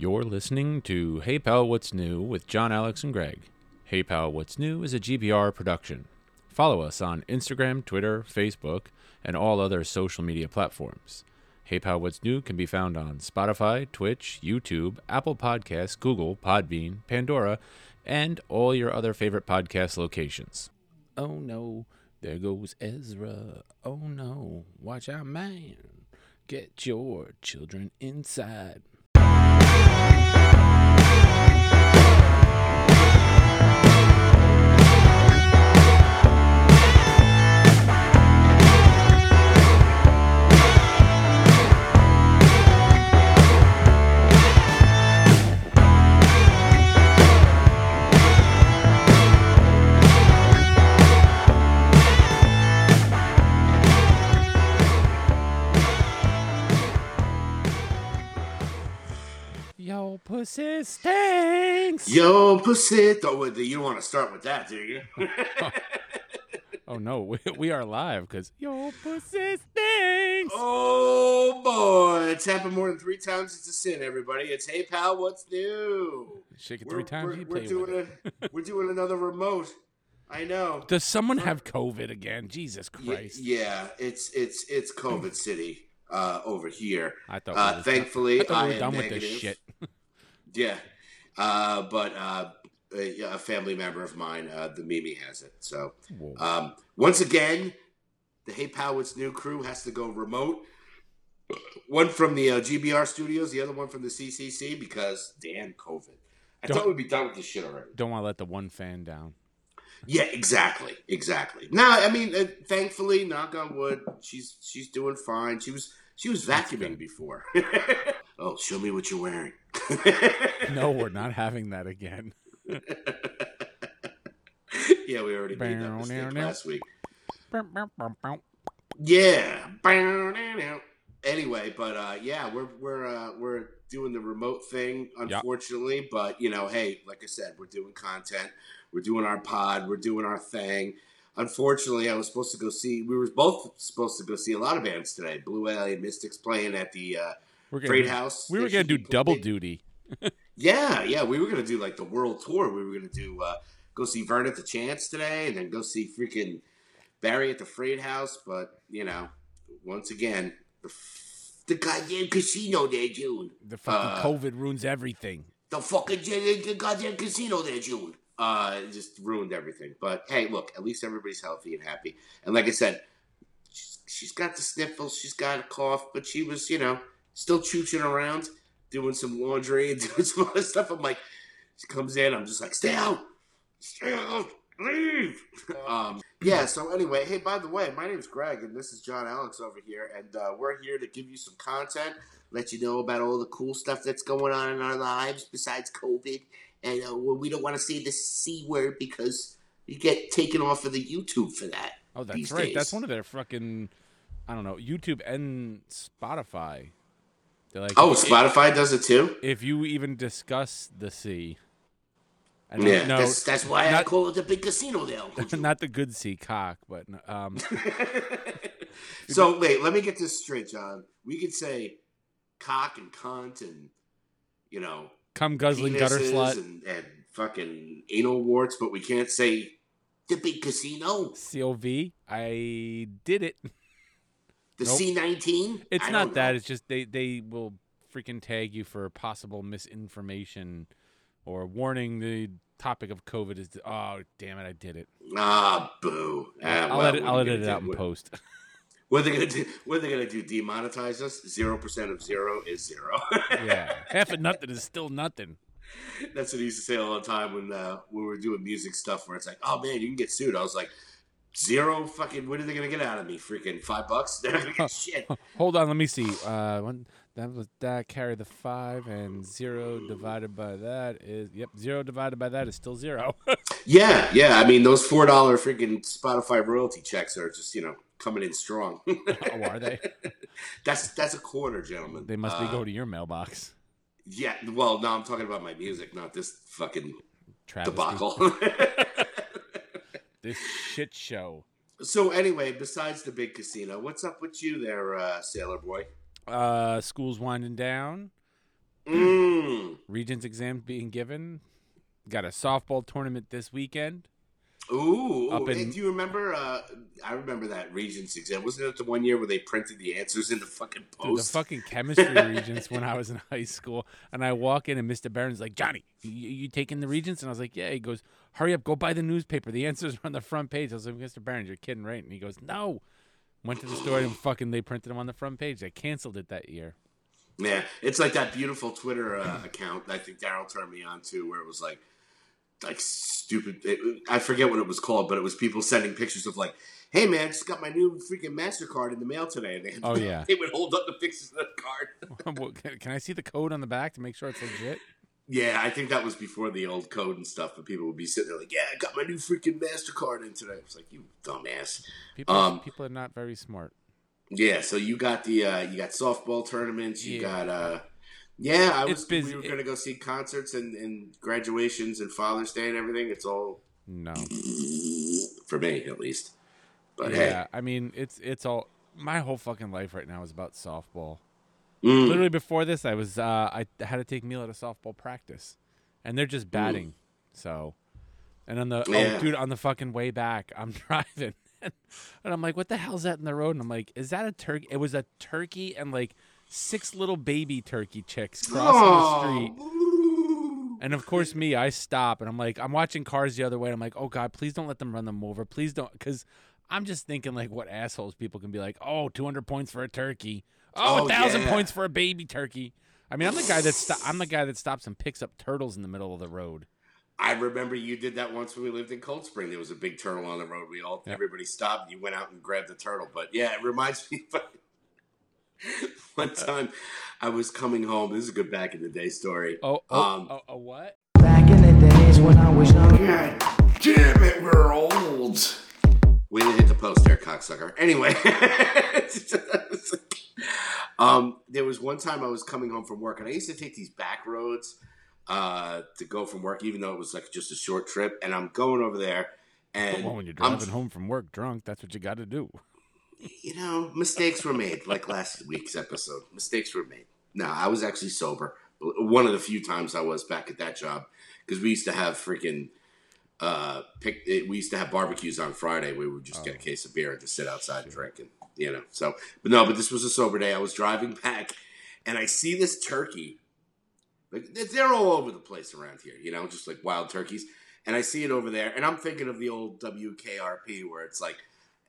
You're listening to Hey Pal What's New with John, Alex, and Greg. Hey Pal What's New is a GBR production. Follow us on Instagram, Twitter, Facebook, and all other social media platforms. Hey Pal What's New can be found on Spotify, Twitch, YouTube, Apple Podcasts, Google, Podbean, Pandora, and all your other favorite podcast locations. Oh no, there goes Ezra. Oh no, watch out, man. Get your children inside. Pussy stinks. Yo, pussy. Oh, you don't want to start with that, do you? Oh no, we, we are live because yo, pussy stinks. oh boy, it's happened more than three times. It's a sin, everybody. It's hey pal, what's new? Shake it We're, three times. we're, we're doing it. a, we're doing another remote. I know. Does someone have COVID again? Jesus Y- Christ! yeah, it's it's it's COVID City uh, over here. I thought. we Uh, thankfully, I thought we I were am done with this shit. Yeah, uh, but uh, a, a family member of mine, uh, the Mimi, has it. So um, once again, the Hey Pal New crew has to go remote. One from the uh, GBR studios, the other one from the CCC because damn COVID. I Don't- thought we'd be done with this shit already. Don't want to let the one fan down. Yeah, exactly, exactly. Now, I mean, uh, thankfully, knock on wood, she's she's doing fine. She was she was vacuuming before. oh, show me what you're wearing. No, we're not having that again. yeah, we already made that mistake last week. Yeah. Anyway, but uh, yeah, we're we're uh, we're doing the remote thing, unfortunately. But you know, hey, like I said, we're doing content, we're doing our pod, we're doing our thing. Unfortunately, I was supposed to go see. We were both supposed to go see a lot of bands today. Blue Alien Mystics playing at the uh, We're Freight gonna, Freight House. we were gonna do double duty. Yeah, yeah, we were gonna do like the world tour. We were gonna do uh, go see Vern at the Chance today, and then go see freaking Barry at the Freight House. But you know, once again, the, f- the goddamn casino there, June. The fucking Uh, COVID ruins everything. The fucking the, the goddamn casino there, June. Uh, it just ruined everything. But hey, look, at least everybody's healthy and happy. And like I said, she's got the sniffles, she's got a cough, but she was, you know, still chooching around, doing some laundry and doing some other stuff. I'm like, she comes in, I'm just like, stay out, stay out, leave. Um, yeah. So anyway, hey, by the way, my name's Greg, and this is John Alex over here, and uh, we're here to give you some content, let you know about all the cool stuff that's going on in our lives besides COVID, and uh, well, we don't want to say the c word because you get taken off of the YouTube for that. Oh, that's right. That's one of their fucking. I don't know. YouTube and Spotify. They're like, Oh, if- Spotify does it too. If you even discuss the sea, don't Yeah, know. that's that's why I call it the big casino there. Not the good sea cock, but um, so wait, let me get this straight, John. We could say cock and cunt and you know come guzzling gutter slut. and, and fucking anal warts, but we can't say the big casino, COV. I did it. The Nope. C nineteen. It's not that. It's just they they will freaking tag you for possible misinformation or warning. The topic of COVID is oh damn it, I did it. ah boo. Ah, I'll well, edit, I'll edit it out in post. What are they gonna do? What are they gonna do? Demonetize us? Zero percent of zero is zero. yeah, half of nothing is still nothing. That's what he used to say all the time when uh, when we were doing music stuff. Where it's like, oh man, you can get sued. I was like, zero fucking. What are they gonna get out of me? Freaking five bucks? They're not gonna get shit. Hold on, let me see. Uh, one, that was that carry the five and zero divided by that is yep zero divided by that is still zero. Yeah, yeah. I mean, those four dollar freaking Spotify royalty checks are just you know coming in strong. oh, are they? that's that's a quarter, gentlemen. They must be Uh, going to your mailbox. Yeah. Well, no, I'm talking about my music, not this fucking Travesty. debacle. This shit show. so anyway, besides the big casino, what's up with you there, uh, Sailor Boy? Uh, school's winding down. Mm. Regents exams being given. Got a softball tournament this weekend. Ooh, Up ooh. Hey, do you remember? Uh, I remember that Regents exam. Wasn't it the one year where they printed the answers in the fucking Dude, the fucking chemistry regents when I was in high school, and I walk in and Mr. Barron's like, Johnny, you, you taking the regents? And I was like, Yeah. He goes, Hurry up, go buy the newspaper. The answers are on the front page. I was like, Mr. Barron's, you're kidding, right? And he goes, No. Went to the store and fucking they printed them on the front page. They canceled it that year. yeah, it's like that beautiful Twitter uh, account. that I think Daryl turned me on to, where it was like, like stupid. It, I forget what it was called, but it was people sending pictures of like, "Hey man, just got my new freaking Mastercard in the mail today." And they had, Oh, yeah. they would hold up the pictures of the card. Well, can, can I see the code on the back to make sure it's legit? Yeah, I think that was before the old code and stuff, but people would be sitting there like, "Yeah, I got my new freaking Mastercard in today." It's like, "You dumbass." People, Um, people are not very smart. Yeah, so you got the uh, you got softball tournaments. You Yeah. got uh, yeah. I was busy. we were gonna go see concerts and, and graduations and Father's Day and everything. It's all No. for me at least. But yeah, I mean, it's it's all. My whole fucking life right now is about softball. Mm. Literally before this, I was uh, I had to take Neil at a softball practice, and they're just batting. So, and on the Yeah. oh dude, on the fucking way back, I'm driving, and I'm like, what the hell's that in the road? And I'm like, is that a turkey? It was a turkey and like six little baby turkey chicks crossing the street. And of course, me, I stop and I'm like, I'm watching cars the other way. And I'm like, oh God, please don't let them run them over. Please don't. Because I'm just thinking, like, what assholes people can be like, oh, 200 points for a turkey. Oh, oh a Oh, 1,000 yeah. points for a baby turkey. I mean, I'm the guy that sto- I'm the guy that stops and picks up turtles in the middle of the road. I remember you did that once when we lived in Cold Spring. There was a big turtle on the road. We all everybody stopped. You went out and grabbed the turtle. But yeah, it reminds me. Of, one time, I was coming home. This is a good back in the day story. Oh, oh, Um, oh, oh, what? Back in the days when I was young. God damn it, we're old. We didn't hit the post there, cocksucker. Anyway, um, there was one time I was coming home from work, and I used to take these back roads uh, to go from work, even though it was like just a short trip. And I'm going over there, and Well, when you're I'm- driving home from work drunk, that's what you got to do. You know, mistakes were made, like last week's episode. Mistakes were made. No, I was actually sober. One of the few times I was back at that job because we used to have freaking. Uh, pick, we used to have barbecues on Friday. We would just get a Oh. case of beer and just sit outside and drink, and you know. So, but no, but this was a sober day. I was driving back, and I see this turkey. Like they're all over the place around here, you know, just like wild turkeys. And I see it over there, and I'm thinking of the old WKRP where it's like,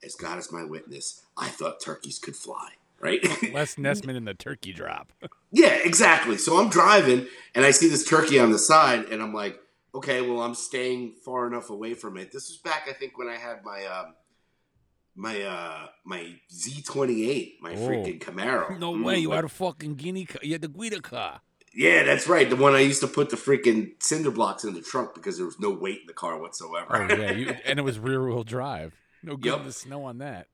as God is my witness, I thought turkeys could fly, right? Les Nessman in the turkey drop. yeah, exactly. So I'm driving and I see this turkey on the side, and I'm like, okay, well, I'm staying far enough away from it. This was back, I think, when I had my um, my uh, my Z28, my Oh. freaking Camaro. no Mm, way, you like- had a fucking guinea car. You had the Guida car. Yeah, that's right. The one I used to put the freaking cinder blocks in the trunk because there was no weight in the car whatsoever. Oh, yeah. You, and it was rear wheel drive. No good Yep. in the snow on that.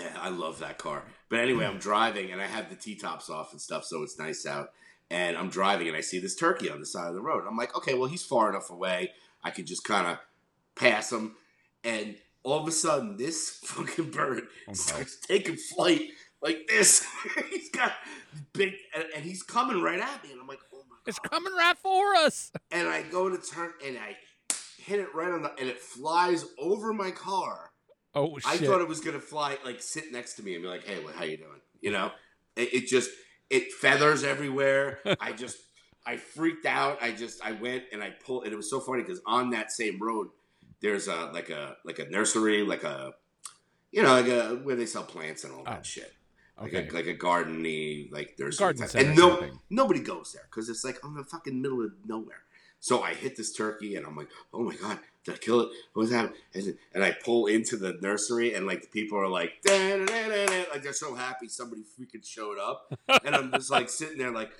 Yeah, I love that car. But anyway, I'm driving and I have the T tops off and stuff, so it's nice out. And I'm driving and I see this turkey on the side of the road. I'm like, okay, well, he's far enough away. I could just kind of pass him. And all of a sudden, this fucking bird oh, Okay. starts taking flight like this. he's got big, and, and he's coming right at me. And I'm like, oh my God. It's coming right for us. And I go to turn and I hit it right on the, and it flies over my car. Oh, shit! I thought it was gonna fly, like sit next to me and be like, "Hey, what, how you doing?" You know, it, it just it feathers everywhere. I just I freaked out. I just I went and I pulled, and it was so funny because on that same road, there's a like a like a nursery, like a you know like a where they sell plants and all that Oh, shit, like okay. a like a gardeny like there's Garden and no nobody goes there because it's like on the fucking middle of nowhere. So I hit this turkey and I'm like, oh my god, did I kill it? What's happening? And- And I pull into the nursery and like the people are like, "Da-da-da-da-da," like they're so happy somebody freaking showed up, and I'm just like sitting there like,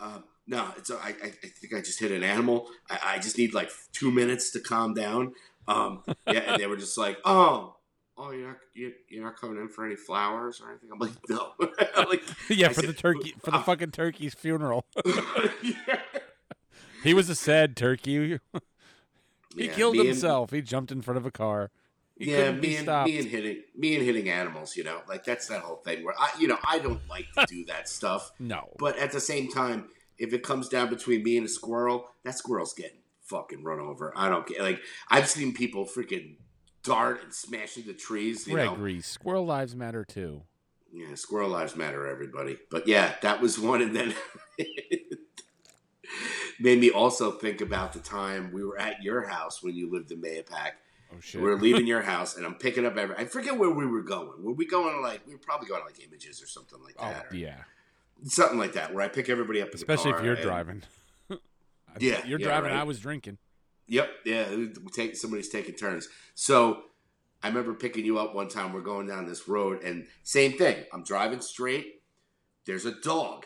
uh, no, it's I, I, I think I just hit an animal. I, I just need like two minutes to calm down. Um, yeah, and they were just like, oh. Oh, you're not you, you're not coming in for any flowers or anything. I'm like, no. I'm like, yeah, I for the turkey, for the uh, fucking turkey's funeral. yeah. He was a sad turkey. He Yeah, killed me and- himself. he jumped in front of a car. He yeah, me and me and hitting me and hitting animals. You know, like that's that whole thing where I, you know, I don't like to do that stuff. no. But at the same time, if it comes down between me and a squirrel, that squirrel's getting fucking run over. I don't care. Like I've seen people freaking dart and smash into trees. You Greg know, squirrel lives matter too. yeah, squirrel lives matter, everybody. But yeah, that was one, and then made me also think about the time we were at your house when you lived in Mahopac. Oh shit. We are leaving your house, and I'm picking up every. I forget where we were going. Were we going to like? We were probably going to like images or something like Oh that, or yeah, something like that. Where I pick everybody up, especially if you're and- driving. Yeah, you're yeah, driving. right. I was drinking. Yep, yeah. Take somebody's taking turns. So I remember picking you up one time. We're going down this road, and same thing. I'm driving straight. There's a dog,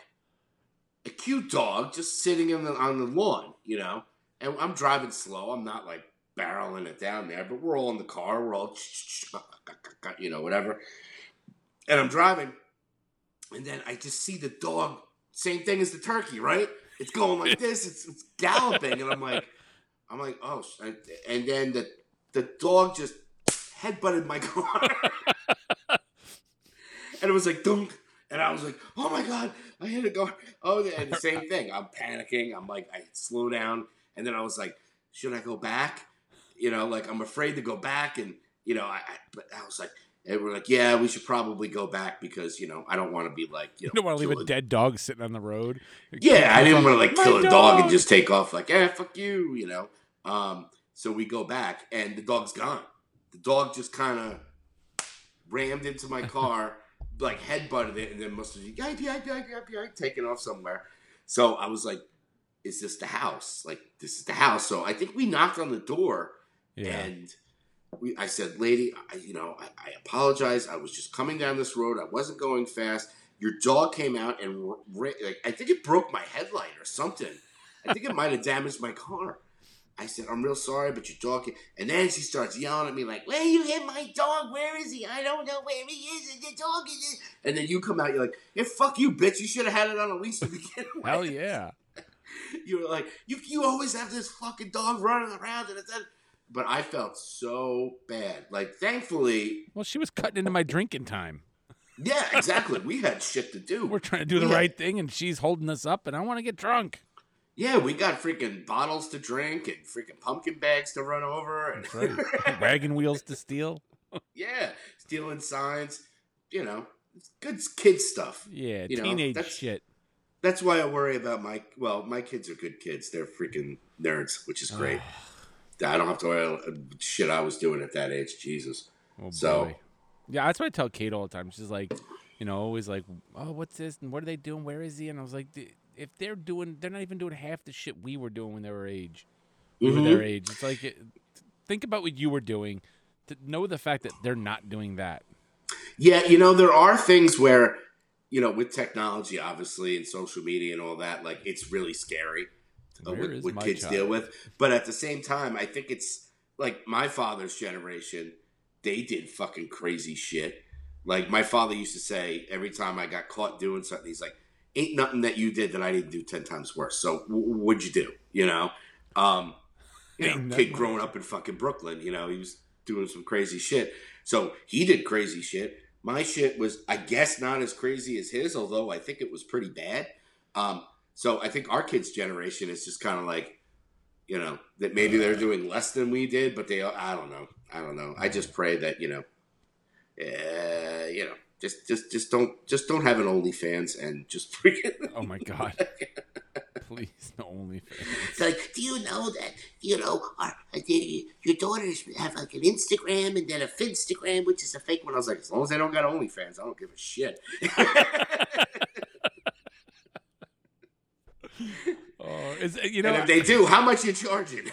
a cute dog, just sitting in the, on the lawn, you know. And I'm driving slow. I'm not like barreling it down there, but we're all in the car. We're all, you know, whatever. And I'm driving, and then I just see the dog. Same thing as the turkey, right? It's going like this. It's, it's galloping, and I'm like, I'm like, oh, and- and then the the dog just headbutted my car, and it was like dunk, and I was like, oh my god, I hit a car. Oh, and the same thing. I'm panicking. I'm like, I slow down, and then I was like, should I go back? You know, like I'm afraid to go back, and you know, I, I but I was like. And we're like, yeah, we should probably go back because you know I don't want to be like you You know don't want to leave a dead dog sitting on the road. yeah, I didn't want to like kill a dog and just take off like, eh, fuck you, you know. Um, so we go back and the dog's gone. The dog just kind of rammed into my car, like head butted it, and then must have yike, yike, yike, yike, yike, taken off somewhere. So I was like, is this the house? Like, this is the house. So I think we knocked on the door Yeah. and we, I said, lady, I, you know, I, I apologize. I was just coming down this road. I wasn't going fast. Your dog came out and ra- like, I think it broke my headlight or something. I think it might have damaged my car. I said, I'm real sorry, but you're talking. And then she starts yelling at me like, "Where you hit my dog? Where is he? I don't know where he is. And the dog is." And then you come out, you're like, "Yeah, fuck you, bitch! You should have had it on a leash to begin with." Hell yeah. you were like, you you always have this fucking dog running around, and it's that. But I felt so bad. Like, thankfully, Well, she was cutting into my drinking time. yeah, exactly. we had shit to do. We're trying to do the right thing, and she's holding us up, and I want to get drunk. Yeah, we got freaking bottles to drink and freaking pumpkin bags to run over, and right. Wagon wheels to steal. yeah, stealing signs. You know, good kid stuff. Yeah, You know, teenage that's- shit. That's why I worry about my. Well, my kids are good kids. They're freaking nerds, which is great. I don't have to worry about shit I was doing at that age. Jesus. Oh, So- boy. yeah, that's what I tell Kate all the time. She's like, you know, always like, oh, what's this? And what are they doing? Where is he? And I was like, "D- if they're doing, they're not even doing half the shit we were doing when they were age. We were their age. It's like, think about what you were doing. To know the fact that they're not doing that. Yeah, you know, there are things where, you know, with technology, obviously, and social media and all that, like, it's really scary uh, what, what kids child? deal with. But at the same time, I think it's like my father's generation, they did fucking crazy shit. Like, my father used to say every time I got caught doing something, he's like, ain't nothing that you did that I didn't do 10 times worse. So, w- what'd you do? You know? Um, you know, kid growing up in fucking Brooklyn, you know, he was doing some crazy shit. So he did crazy shit. My shit was, I guess, not as crazy as his, although I think it was pretty bad. Um, so I think our kids' generation is just kind of like, you know, that maybe they're doing less than we did, but they, I don't know, I don't know. I just pray that you know, uh, you know, just just just don't just don't have an OnlyFans and just freaking. Oh my god! Please, no OnlyFans. It's like, do you know that you know our, uh, your daughters have like an Instagram and then a Finstagram, which is a fake one? I was like, as long as they don't got OnlyFans, I don't give a shit. Oh, is you know, and if they do, how much you charging?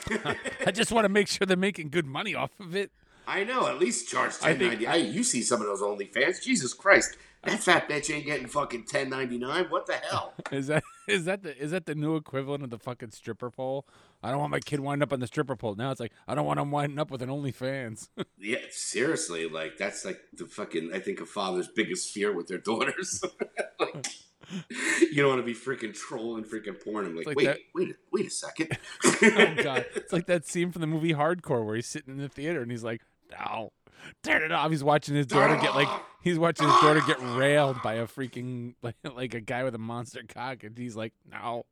I just want to make sure they're making good money off of it. I know, at least charge ten ninety. I you see some of those OnlyFans, Jesus Christ, that fat bitch ain't getting fucking ten ninety nine. What the hell? Is that is that the is that the new equivalent of the fucking stripper pole? I don't want my kid winding up on the stripper pole. Now it's like I don't want him winding up with an OnlyFans. Yeah, seriously, like that's like the fucking I think a father's biggest fear with their daughters. like, you don't want to be freaking trolling freaking porn. I'm like, like wait, that- wait, wait a second. oh god, it's like that scene from the movie Hardcore where he's sitting in the theater and he's like, no, turn it off. He's watching his daughter get like he's watching his daughter get railed by a freaking like like a guy with a monster cock, and he's like, no,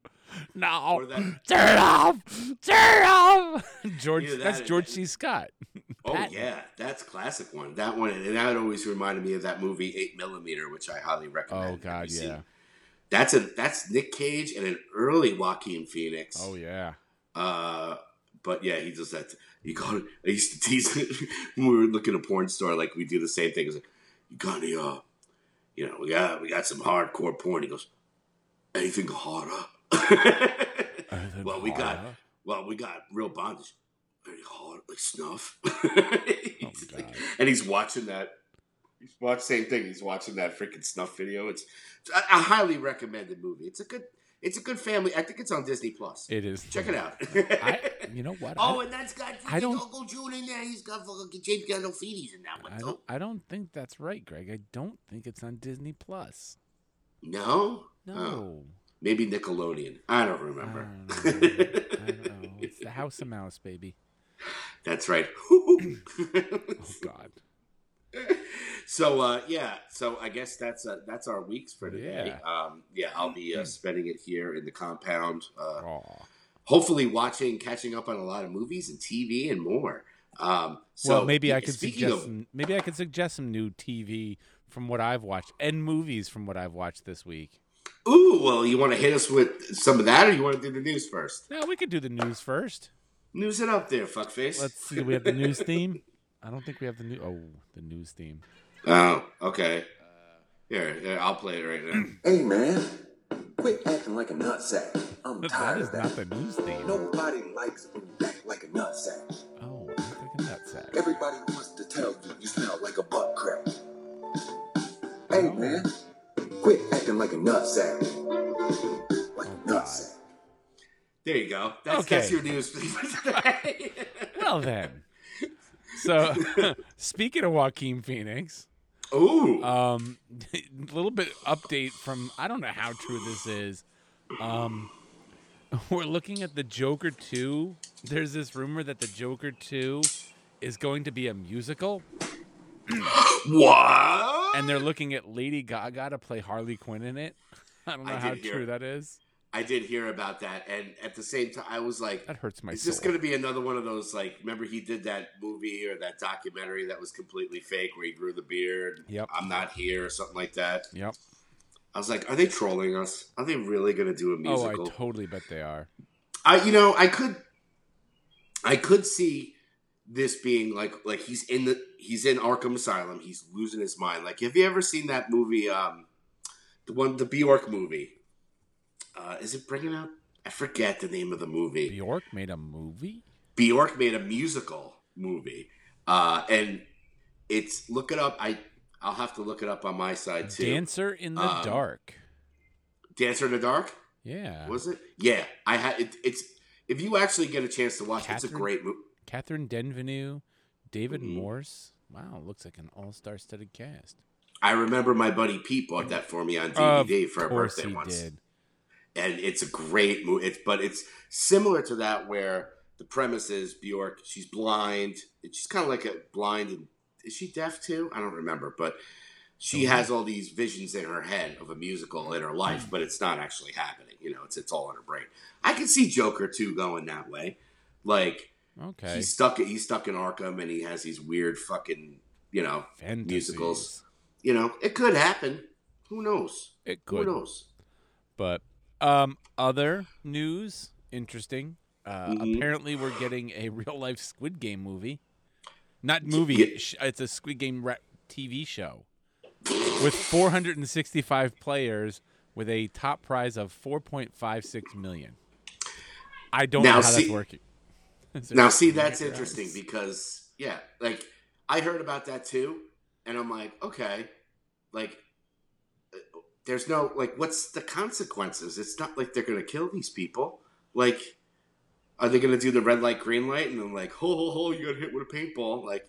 no, that- turn it off, turn it off. George, that that's George that- C. Scott. Oh Patton. yeah, that's classic one. That one, and that always reminded me of that movie Eight Millimeter, which I highly recommend. Oh God, you seen? yeah. That's a that's Nick Cage and an early Joaquin Phoenix. Oh yeah. Uh, but yeah, he does that. You got. I used to tease him when we were looking at a porn store. Like we do the same thing. It's like, you got any? Uh, you know, we got we got some hardcore porn. He goes, anything harder? well, we got well, we got real bondage. Any hard like snuff? Oh, God. and he's watching that. He's watching same thing. He's watching that freaking snuff video. It's a, a highly recommended movie. It's a good. It's a good family. I think it's on Disney Plus. It is. Check it out. I, you know what? oh, I, and that's got I don't- Uncle June in there. He's got fucking James Gandolfini's in that one. I don't. I don't think that's right, Greg. I don't think it's on Disney Plus. No, No. Oh, maybe Nickelodeon. I don't I remember. don't. I don't know. It's the House of Mouse, baby. That's right. Oh God. So uh, yeah, so I guess that's uh, that's our weeks for today. Yeah. Um, yeah, I'll be uh, spending it here in the compound. Uh, hopefully, watching, catching up on a lot of movies and TV and more. Um, so well, maybe I could suggest of- some, maybe I could suggest some new TV from what I've watched and movies from what I've watched this week. Ooh, well, you want to hit us with some of that, or you want to do the news first? No, we could do the news first. News it up there, fuckface. Let's see. Do we have the news theme? I don't think we have the new. Oh, the news theme. Oh, okay. Here, here, I'll play it right now. Hey man, quit acting like a nutsack. I'm That tired is of not that. the news theme. Nobody likes when you act like a nutsack. Oh, act like a nutsack. Everybody wants to tell you you smell like a butt crack. Hey Oh. man, quit acting like a nutsack. Like Oh, a nutsack. There you go. That's, Okay. that's your news for today. Well then. So, speaking of Joaquin Phoenix, Ooh. um, a little bit update from I don't know how true this is. Um, we're looking at the Joker two. There's this rumor that the Joker two is going to be a musical, what? and they're looking at Lady Gaga to play Harley Quinn in it. I don't know I how true that is. I did hear about that, and at the same time, I was like, That hurts my "Is this going to be another one of those like? Remember, he did that movie or that documentary that was completely fake, where he grew the beard. Yep. I'm not here, or something like that. Yep. I was like, are they trolling us? Are they really going to do a Oh, musical? I totally bet they are. I you know I could I could see this being like like he's in the he's in Arkham Asylum. He's losing his mind. Like, have you ever seen that movie? Um, the one the Bjork movie. Uh, is it bringing out? I forget the name of the movie. Bjork made a movie. Bjork made a musical movie, uh, and it's look it up. I I'll have to look it up on my side too. Dancer in the Um, Dark. Dancer in the Dark. Yeah. Was it? Yeah, I had it, it's. If you actually get a chance to watch, it, it's a great movie. Catherine Deneuve, David Mhm. Morse. Wow, looks like an all-star studded cast. I remember my buddy Pete bought that for me on Of DVD for a birthday he once, did. And it's a great movie. It's but it's similar to that where the premise is Bjork. She's blind. She's kind of like a blind. And, is she deaf too? I don't remember, but she Uh-huh. has all these visions in her head of a musical in her life, but it's not actually happening. You know, it's it's all in her brain. I can see Joker too going that way, like. Okay. He's stuck. He's stuck in Arkham, and he has these weird fucking, you know, Fantasies. musicals. You know, it could happen. Who knows? It could. Who knows? But um, other news, interesting. Uh, Mhm. Apparently, we're getting a real life Squid Game movie. Not movie. Yeah. It's a Squid Game TV show with 465 players with a top prize of 4.56 million. I don't Now know how that's working. Now, see, that's interesting because yeah, like I heard about that too, and I'm like, okay, like there's no like, what's the consequences? It's not like they're gonna kill these people. Like, are they gonna do the red light, green light, and then like, ho ho ho, you got hit with a paintball? Like,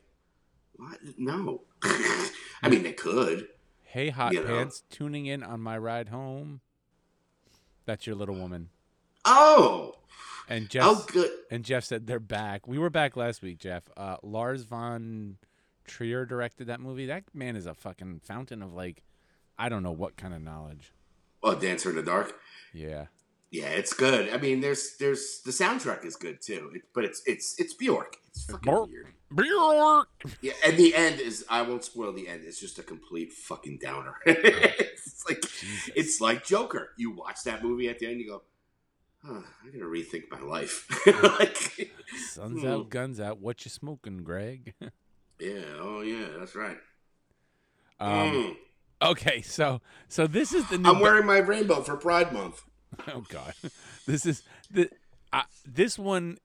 what? No. I mean, they could. Hey, Hot you know. Pants, tuning in on my ride home. That's your little woman. Oh, And Jeff good? and Jeff said they're back. We were back last week, Jeff. Uh, Lars von Trier directed that movie. That man is a fucking fountain of like, I don't know what kind of knowledge. Oh, Dancer in the Dark. Yeah. Yeah, it's good. I mean, there's there's the soundtrack is good too, it, but it's it's it's Bjork. It's fucking Bjork. weird. Bjork. Yeah, and the end is I won't spoil the end. It's just a complete fucking downer. it's like it's like Joker. You watch that movie at the end, you go, huh, I gotta rethink my life. like, Suns Hmm. out, guns out. What you smoking, Greg? yeah, oh yeah, that's right. um, Mm. Okay, so so this is the new. I'm wearing my rainbow for Pride Month. oh God, this is the uh, this one.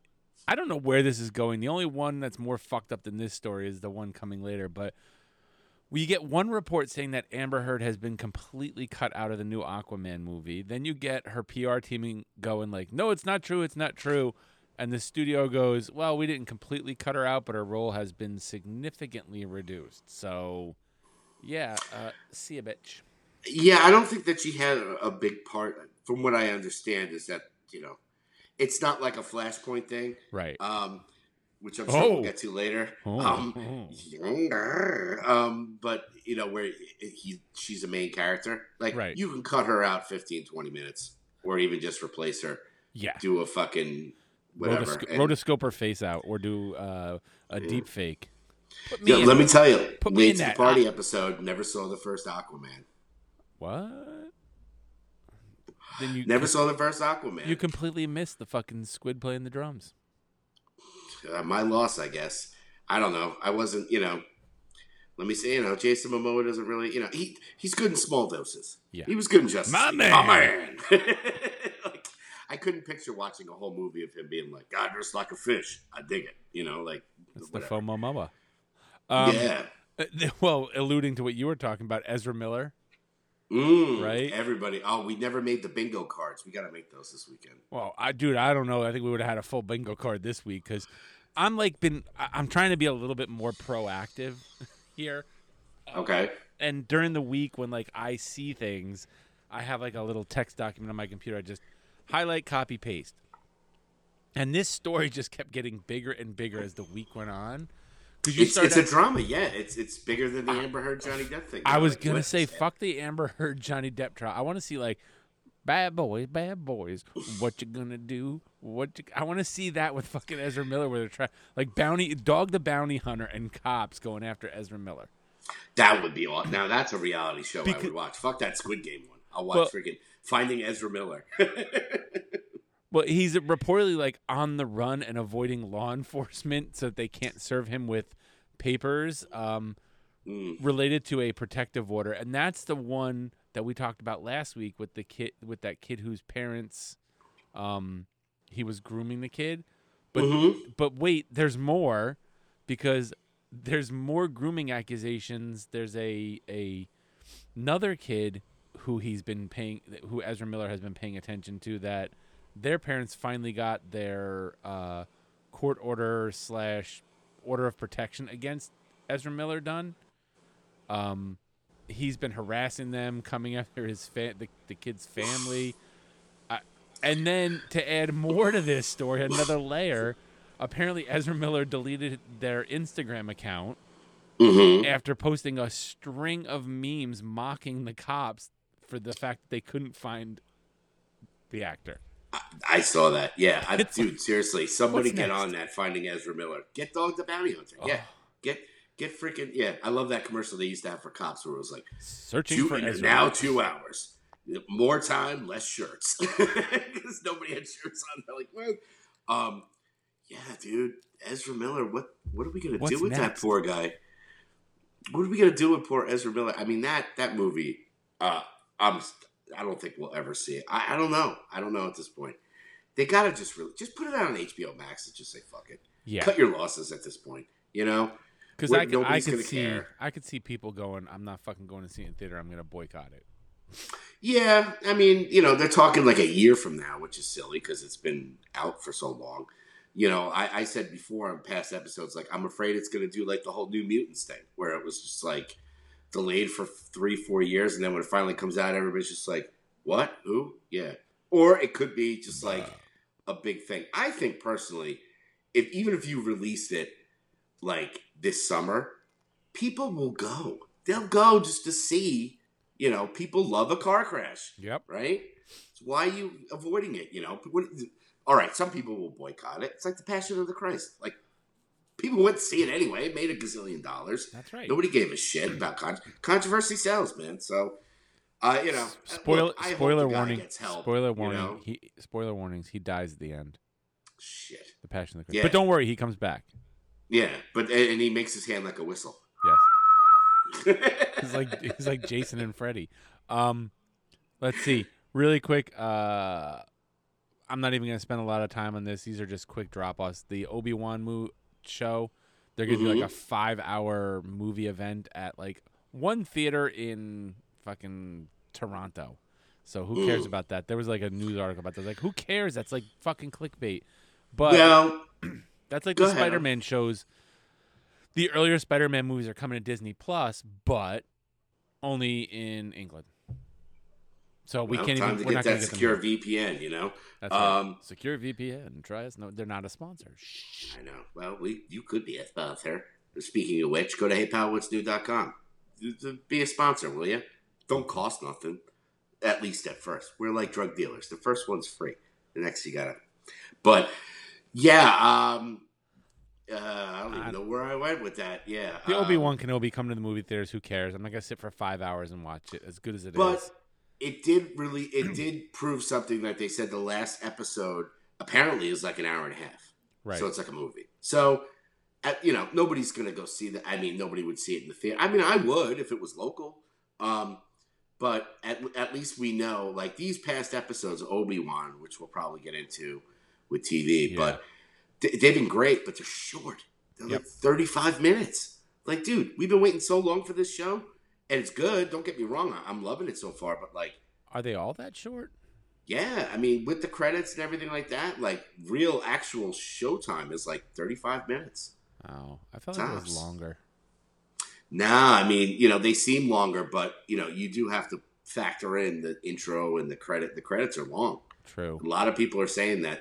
I don't know where this is going. The only one that's more fucked up than this story is the one coming later. But we get one report saying that Amber Heard has been completely cut out of the new Aquaman movie. Then you get her PR teaming going like, "No, it's not true. It's not true." And the studio goes, "Well, we didn't completely cut her out, but her role has been significantly reduced." So, yeah, uh, see a bitch. Yeah, I don't think that she had a, a big part. From what I understand, is that you know, it's not like a Flashpoint thing. Right. um, which I'm sure Oh. we'll get to later. Oh. Um, younger, um, but you know where he she's a main character. Like Right. you can cut her out 15, 20 minutes, or even just replace her. yeah. Do a fucking whatever. Rotosc- and- rotoscope her face out or do uh, a deep fake. Put Yeah, in let it. me tell you, put me late in to the that. party episode. Never saw the first Aquaman. What? Then you Never saw the first Aquaman. you completely missed the fucking squid playing the drums. uh, my loss, I guess. I don't know. I wasn't, you know. Let me say, you know, Jason Momoa doesn't really, you know, he he's good in small doses. Yeah. he was good in Justice. My League. man. My man. like, I couldn't picture watching a whole movie of him being like, God, dressed like a fish. I dig it. You know, like, That's the whatever. FOMO moa. Um, yeah. uh, Well, alluding to what you were talking about, Ezra Miller. Mm, right? Everybody. Oh, we never made the bingo cards. We got to make those this weekend. Well, I dude, I don't know. I think we would have had a full bingo card this week because I'm like been. I'm trying to be a little bit more proactive here. Okay. and during the week when like I see things, I have like a little text document on my computer. I just highlight, copy, paste. And this story just kept getting bigger and bigger as the week went on. Because you It's, it's a drama. Yeah. It's it's bigger than the Amber Heard Johnny Depp thing. I You're was like, gonna say, fuck the Amber Heard Johnny Depp trial. I want to see like bad boys, bad boys. What you gonna do? What you, I want to see that with fucking Ezra Miller, where they're trying like bounty dog the bounty hunter and cops going after Ezra Miller. That would be awesome. Now that's a reality show I would watch. Fuck that Squid Game one. I'll watch Well- freaking Finding Ezra Miller. Well, he's reportedly like on the run and avoiding law enforcement so that they can't serve him with papers um, Mm. related to a protective order, and that's the one that we talked about last week with the kid with that kid whose parents um, he was grooming the kid. But Mhm. but wait, there's more because there's more grooming accusations. There's a a another kid who he's been paying who Ezra Miller has been paying attention to that their parents finally got their uh, court order slash order of protection against Ezra Miller done. Um, he's been harassing them, coming after his fa- the, the kid's family. I, and then to add more to this story, another layer. Apparently, Ezra Miller deleted their Instagram account Mhm. after posting a string of memes mocking the cops for the fact that they couldn't find the actor. I saw that. Yeah, I, dude. Seriously, somebody get next? on that Finding Ezra Miller. Get Dog the Bounty Hunter. Yeah, get get freaking yeah. I love that commercial they used to have for cops where it was like Searching two for Ezra. now two hours, more time, less shirts because nobody had shirts on. They're like, well, um, yeah, dude, Ezra Miller. What what are we gonna What's do with that poor guy? What are we gonna do with poor Ezra Miller? I mean that that movie. Uh, I'm. I don't think we'll ever see it. I, I don't know. I don't know at this point. They gotta just really just put it out on HBO Max and just say fuck it. Yeah, Cut your losses at this point. You know. because I could, I nobody's could gonna see care. I could see people going, "I'm not fucking going to see it in theater. I'm going to boycott it." Yeah, I mean, you know, they're talking like a year from now, which is silly because it's been out for so long. You know, I, I said before on past episodes, like I'm afraid it's going to do like the whole New Mutants thing, where it was just like delayed for three, four years, and then when it finally comes out, everybody's just like, "What? Who? Yeah." Or it could be just like a big thing. I think personally, if even if you released it like this summer, people will go. They'll go just to see. You know, people love a car crash, Yep. right? So why are you avoiding it? You know, all right. Some people will boycott it. It's like the Passion of the Christ. Like people went to see it anyway. It made a gazillion dollars. That's right. Nobody gave a shit about con- controversy sells, man. So, uh, you know, Spoiler look, spoiler warning. help, spoiler you warning. know? He spoiler warnings. He dies at the end. Shit. The Passion of the Christ. Yeah. But don't worry, he comes back. Yeah, but and he makes his hand like a whistle. Yes. He's like he's like Jason and Freddy. Um, let's see. Really quick. Uh, I'm not even gonna spend a lot of time on this. These are just quick drop offs. The Obi Wan mo- show. They're gonna do like a five hour movie event at like one theater in fucking Toronto. So who cares Mm. about that? There was like a news article about that. Like who cares? That's like fucking clickbait. But well, that's like the. Spider-Man shows. The earlier Spider-Man movies are coming to Disney Plus, but only in England. So we well, can't time even. to We're get that secure. VPN. You know, That's right. um, Secure VPN. Try us. No, they're not a sponsor. Shh. I know. Well, we you could be a sponsor. Speaking of which, go to heypalwhatsnew.com. Be a sponsor, will you? Don't cost nothing. At least at first, we're like drug dealers. The first one's free. The next you gotta. But yeah, um, uh, I don't even I- know where I went with that. Yeah, The um, Obi Wan Kenobi come to the movie theaters. Who cares? I'm not going to sit for five hours and watch it. As good as it is. It did really, it did prove something that they said the last episode apparently is like an hour and a half. right. So it's like a movie. So, at, you know, nobody's going to go see that. I mean, nobody would see it in the theater. I mean, I would if it was local. Um, but at, at least we know, like these past episodes, Obi Wan, which we'll probably get into with TV, Yeah. but they, they've been great, but they're short. They're Yep. like 35 minutes. Like, dude, we've been waiting so long for this show, and it's good. Don't get me wrong. I'm loving it so far, but like, are they all that short? yeah, I mean, with the credits and everything like that, like real actual showtime is like 35 minutes. Oh, I felt like it was longer. Nah, I mean, you know, they seem longer, but you know, you do have to factor in the intro and the credit. The credits are long. True. A lot of people are saying that.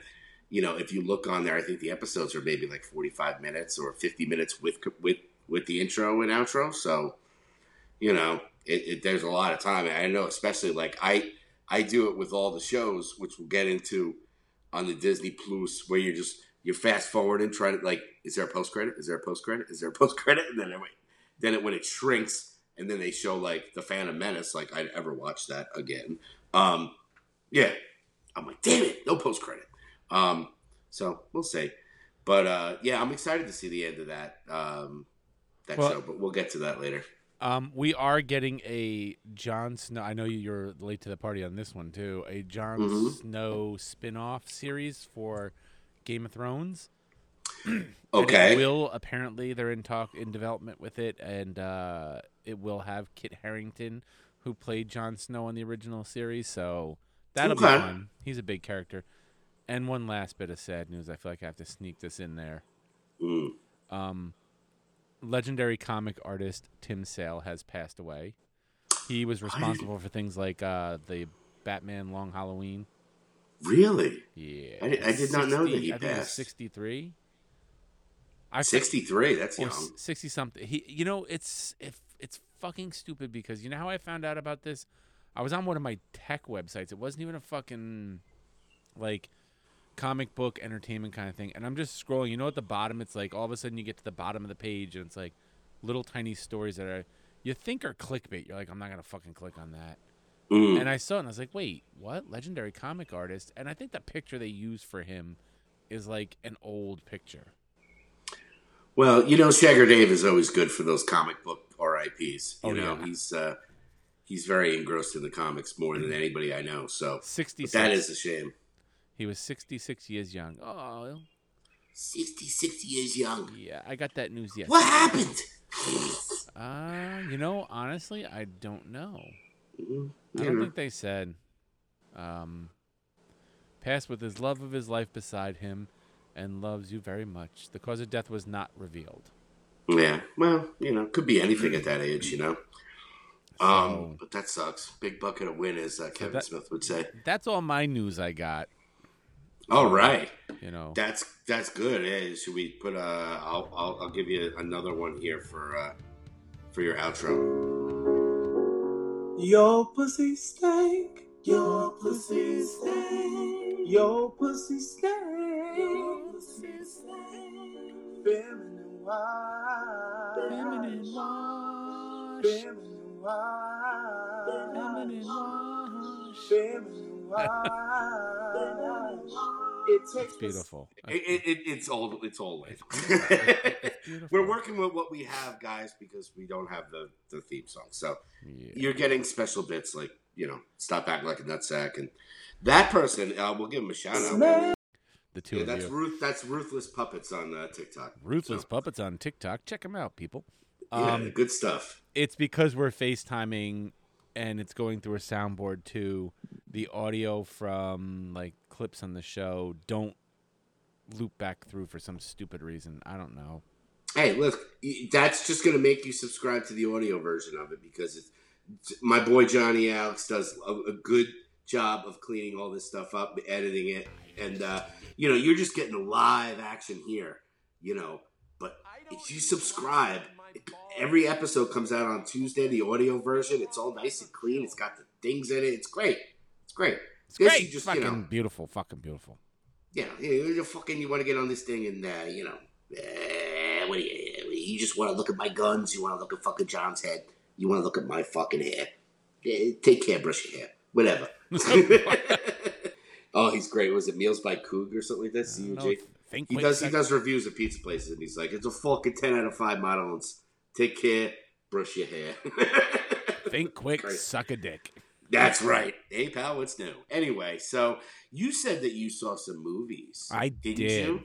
You know, if you look on there, I think the episodes are maybe like 45 minutes or 50 minutes with with with the intro and outro. So, you know, it, it, there's a lot of time. I know, especially like I I do it with all the shows, which we'll get into on the Disney Plus, where you're just you're fast forwarding, trying to like, is there a post credit? Is there a post credit? Is there a post credit? And then it, then it when it shrinks and then they show like the Phantom Menace, like I'd ever watch that again. Um, yeah, I'm like, damn it, no post credit. Um, so we'll see. But uh, yeah, I'm excited to see the end of that um, that Well- show. But we'll get to that later. Um, we are getting a Jon Snow. I know you're late to the party on this one too. A Jon Mhm. Snow spin-off series for Game of Thrones. Okay. will apparently they're in talk in development with it, and uh, it will have Kit Harington, who played Jon Snow in the original series. So that'll be Okay. fun. He's a big character. And one last bit of sad news. I feel like I have to sneak this in there. Mm. Um, legendary comic artist Tim Sale has passed away. He was responsible for things like uh, the Batman Long Halloween. Really? Yeah, I did- I did not know that he I think it was passed. sixty-three. I 63. That's young. sixty something. He, you know, it's if it's fucking stupid because you know how I found out about this. I was on one of my tech websites. It wasn't even a fucking like comic book entertainment kind of thing. And I'm just scrolling. You know, at the bottom, it's like all of a sudden you get to the bottom of the page and it's like little tiny stories that are you think are clickbait. You're like, I'm not gonna fucking click on that. Mm. And I saw it and I was like, wait, what? Legendary comic artist? And I think the picture they use for him is like an old picture. Well, you know, Shagger Dave is always good for those comic book RIPS. You Oh, know, yeah. he's uh, he's very engrossed in the comics more than anybody I know. So Sixty that is a shame. He was 66 years young. Oh, 60, 60 years young. yeah. I got that news yesterday. What happened? Uh, you know, honestly, I don't know. Mm, I don't think they said. Um, passed with his love of his life beside him and loves you very much. The cause of death was not revealed. Yeah, well, you know, could be anything at that age, you know. Um, So- but that sucks. Big bucket of win, as uh, Kevin that- Smith would say. That's all my news I got. All right. You know, That's that's good. Eh? Should we put a? I'll, I'll I'll give you another one here for uh, for your outro. Your pussy stank. Your pussy stank. Your pussy stank. Your pussy stank. Feminine wash. Feminine wash. Feminine wash. Feminine wash. Feminine wash. It takes it's beautiful. It, it, it, it's all it's all lit. It's. We're working with what we have, guys, because we don't have the, the theme song. So Yeah. you're getting special bits like you know, stop acting like a nutsack, and that person. Uh, we'll give him a shout out. Smell. The two Yeah, of that's you. Ruth. That's ruthless puppets on uh, TikTok. Ruthless So, Puppets on TikTok. Check them out, people. yeah, Um, good stuff. it's because we're FaceTiming and it's going through a soundboard too. The audio from like clips on the show don't loop back through for some stupid reason. I don't know. Hey, look, that's just going to make you subscribe to the audio version of it because it's, my boy Johnny Alex does a, a good job of cleaning all this stuff up, editing it, and uh, you know you're just getting live action here. You know, but if you subscribe, every episode comes out on Tuesday. The audio version, it's all nice and clean. It's got the things in it. It's great. It's great. It's This great. just, fucking you know, beautiful. Fucking beautiful. yeah, you fucking you want to get on this thing and uh, you know, uh, what do you? You just want to look at my guns. You want to look at fucking John's head. You want to look at my fucking hair. Eh, take care, brush your hair, whatever. oh, he's great. Was it Meals by Coog or something like that? CUJ. He does. He does reviews of pizza places, and he's like, "It's a fucking ten out of five models. Take care, brush your hair." Think quick, Great. suck a dick. That's right. Hey, pal, what's new? Anyway, so you said that you saw some movies. I Didn't did. you?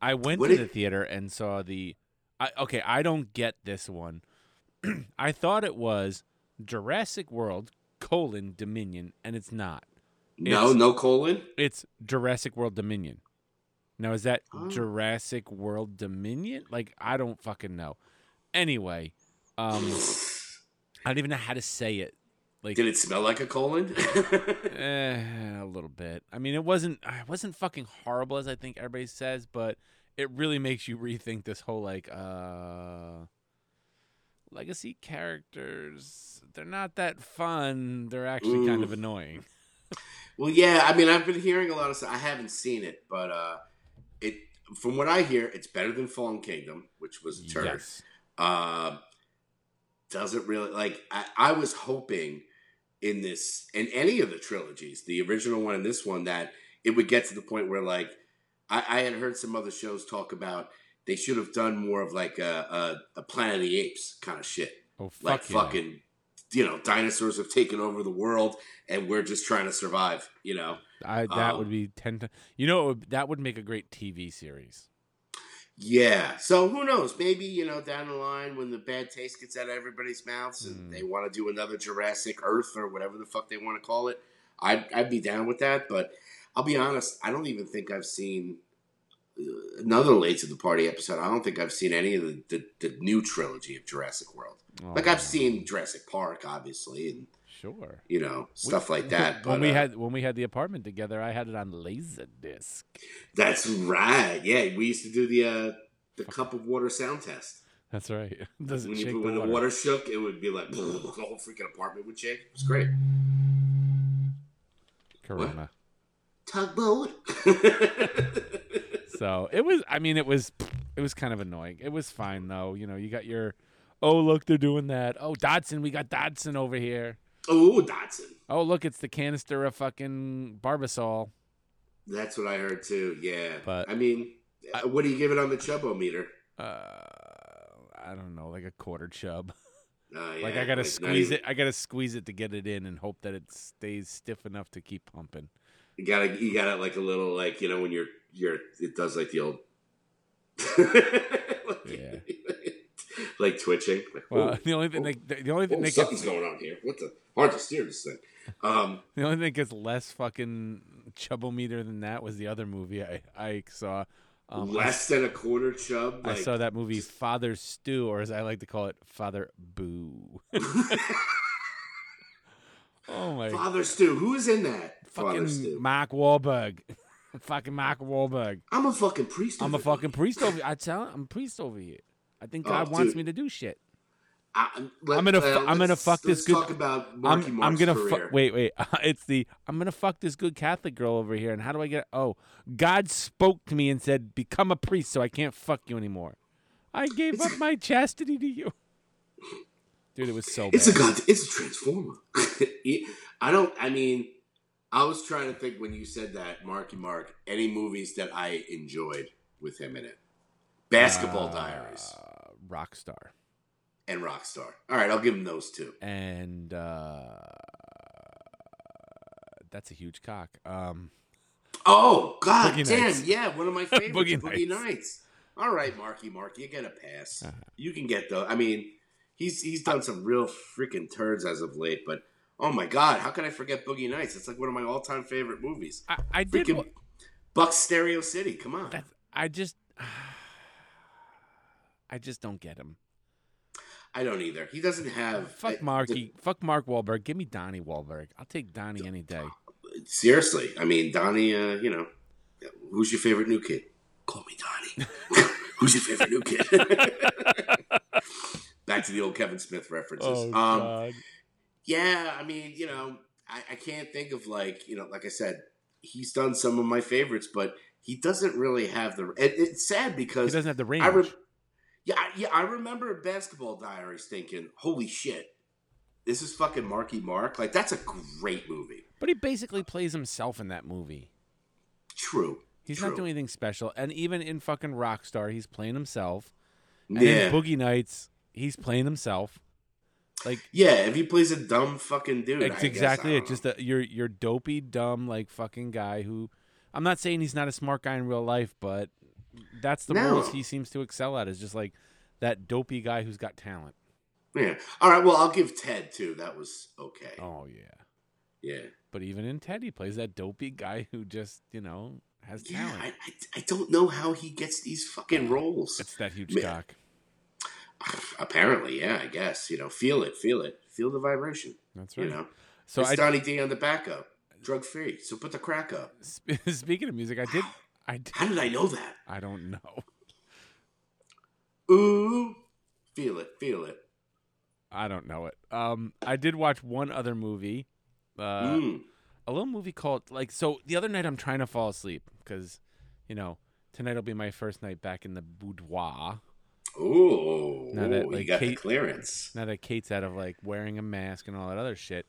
I went What to did- the theater and saw the. I, okay, I don't get this one. I thought it was Jurassic World colon Dominion, and it's not. No, no colon. It's Jurassic World Dominion. Now is that Oh. Jurassic World Dominion? Like I don't fucking know. Anyway, um, I don't even know how to say it. Like Did it smell like a colon? eh, a little bit. I mean, it wasn't. It wasn't fucking horrible as I think everybody says, but it really makes you rethink this whole like uh legacy characters. They're not that fun. They're actually kind of annoying. well, yeah. I mean, I've been hearing a lot of stuff. I haven't seen it, but uh, it from what I hear, it's better than Fallen Kingdom, which was a turd. Yes. Uh, doesn't really like. I, I was hoping in this in any of the trilogies, the original one and this one, that it would get to the point where like I, I had heard some other shows talk about they should have done more of like a, a, a Planet of the Apes kind of shit. Oh fuck like yeah. fucking you know dinosaurs have taken over the world and we're just trying to survive you know I that Um, would be ten times. You know, would- that would make a great TV series. Yeah so who knows? Maybe you know down the line when the bad taste gets out of everybody's mouths and Mm. they want to do another jurassic earth or whatever the fuck they want to call it I'd, I'd be down with that but i'll be honest i don't even think i've seen uh, another late to the party episode. I don't think i've seen any of the, the, the new trilogy of jurassic world. Like Oh, i've seen jurassic park obviously and sure you know stuff like that when but, we uh, had when we had the apartment together, I had it on Laserdisc. That's right. Yeah, we used to do the uh, the cup of water sound test. That's right. It When, shake you, the when water? the water shook, it would be like the whole freaking apartment would shake. It was great. Corona. Tugboat. So it was. I mean, it was. It was kind of annoying. It was fine though. You know, you got your. Oh look, they're doing that. Oh Dodgson, we got Dodgson over here. Oh, Dodgson. Oh look, it's the canister of fucking Barbasol. That's what I heard too. Yeah, But- I mean, uh, what do you give it on the chubbo meter? Uh, I don't know, like a quarter chub. Uh, Like I gotta not squeeze even- it. I gotta squeeze it to get it in, and hope that it stays stiff enough to keep pumping. You gotta, you got it like a little, like you know, when you're, you're, it does like the old, Yeah. like twitching. Like, Well, the only thing oh, that the only thing oh, that something's gets going on here. What the? Hard to steer this thing. Um, the only thing that gets less fucking chubbometer than that was the other movie I I saw. Um, I less than a quarter chub. I saw that movie Father Stu, or as I like to call it, Father Boo. oh my Father Stu. Who's in that? Father fucking Stu. Mark Wahlberg. fucking Mark Wahlberg. I'm a fucking priest. I'm a fucking here. priest over. I tell. I'm a priest over here. I think Oh, God wants dude. me to do shit. I, I'm gonna uh, I'm gonna fuck this good- Talk about Marky I'm, I'm gonna career. fu- wait, wait. it's the I'm gonna fuck this good Catholic girl over here. And how do I get? Oh, God spoke to me and said, "Become a priest, so I can't fuck you anymore." I gave up my chastity to you, dude. It was so bad. It's a god. It's a transformer. I don't. I mean, I was trying to think when you said that, Marky Mark. Any movies that I enjoyed with him in it? Basketball Diaries uh, Rockstar, and Rockstar. All right, I'll give him those two. and uh, that's a huge cock. Um, Oh God, Boogie damn! Nights. Yeah, one of my favorites. Boogie Boogie, Nights. Nights. All right, Marky Mark, you get a pass. Uh-huh. You can get those. I mean, he's he's done some real freaking turds as of late, but oh my God, how can I forget Boogie Nights? It's like one of my all time favorite movies. I, I did. Freaking Buck Stereo City. Come on. I just, I just don't get him. I don't either. He doesn't have. Fuck Marky. Fuck Mark Wahlberg. Give me Donnie Wahlberg. I'll take Donnie any day. seriously, I mean, Donnie. Uh, you know, who's your favorite new kid? Call me Donnie. who's your favorite new kid? Back to the old Kevin Smith references. Oh, um, Yeah, I mean, you know, I, I can't think of like, you know, like I said, he's done some of my favorites, but he doesn't really have the. It, it's sad because he doesn't have the range. I re- yeah, I, yeah, I remember Basketball Diaries thinking, "Holy shit, this is fucking Marky Mark." Like that's a great movie. but he basically plays himself in that movie. True. He's True. not doing anything special. And even in fucking Rockstar, he's playing himself. And Yeah, in Boogie Nights, he's playing himself. Like yeah. If he plays a dumb fucking dude, I it's guess, exactly I it. don't Just know. a, you're you're dopey, dumb, like fucking guy who. I'm not saying he's not a smart guy in real life, but that's the No. roles he seems to excel at. Is just like that dopey guy who's got talent. yeah. All right. Well, I'll give Ted too. That was okay. Oh yeah. Yeah. But even in Ted, he plays that dopey guy who just you know has Yeah. talent. I, I, I don't know how he gets these fucking roles. It's that huge Man. cock. Apparently, yeah, I guess. You know, feel it, feel it, feel the vibration. That's right. You know, so it's I Donnie D on the backup, drug free. So put the crack up. speaking of music, I did. I did, How did I know that? I don't know. Ooh, feel it, feel it. I don't know it. Um, I did watch one other movie, uh, mm. a little movie called like. So the other night, I'm trying to fall asleep because, you know, tonight will be my first night back in the boudoir. Ooh, Now that, like, you got the clearance. Now that Kate's out of like wearing a mask and all that other shit,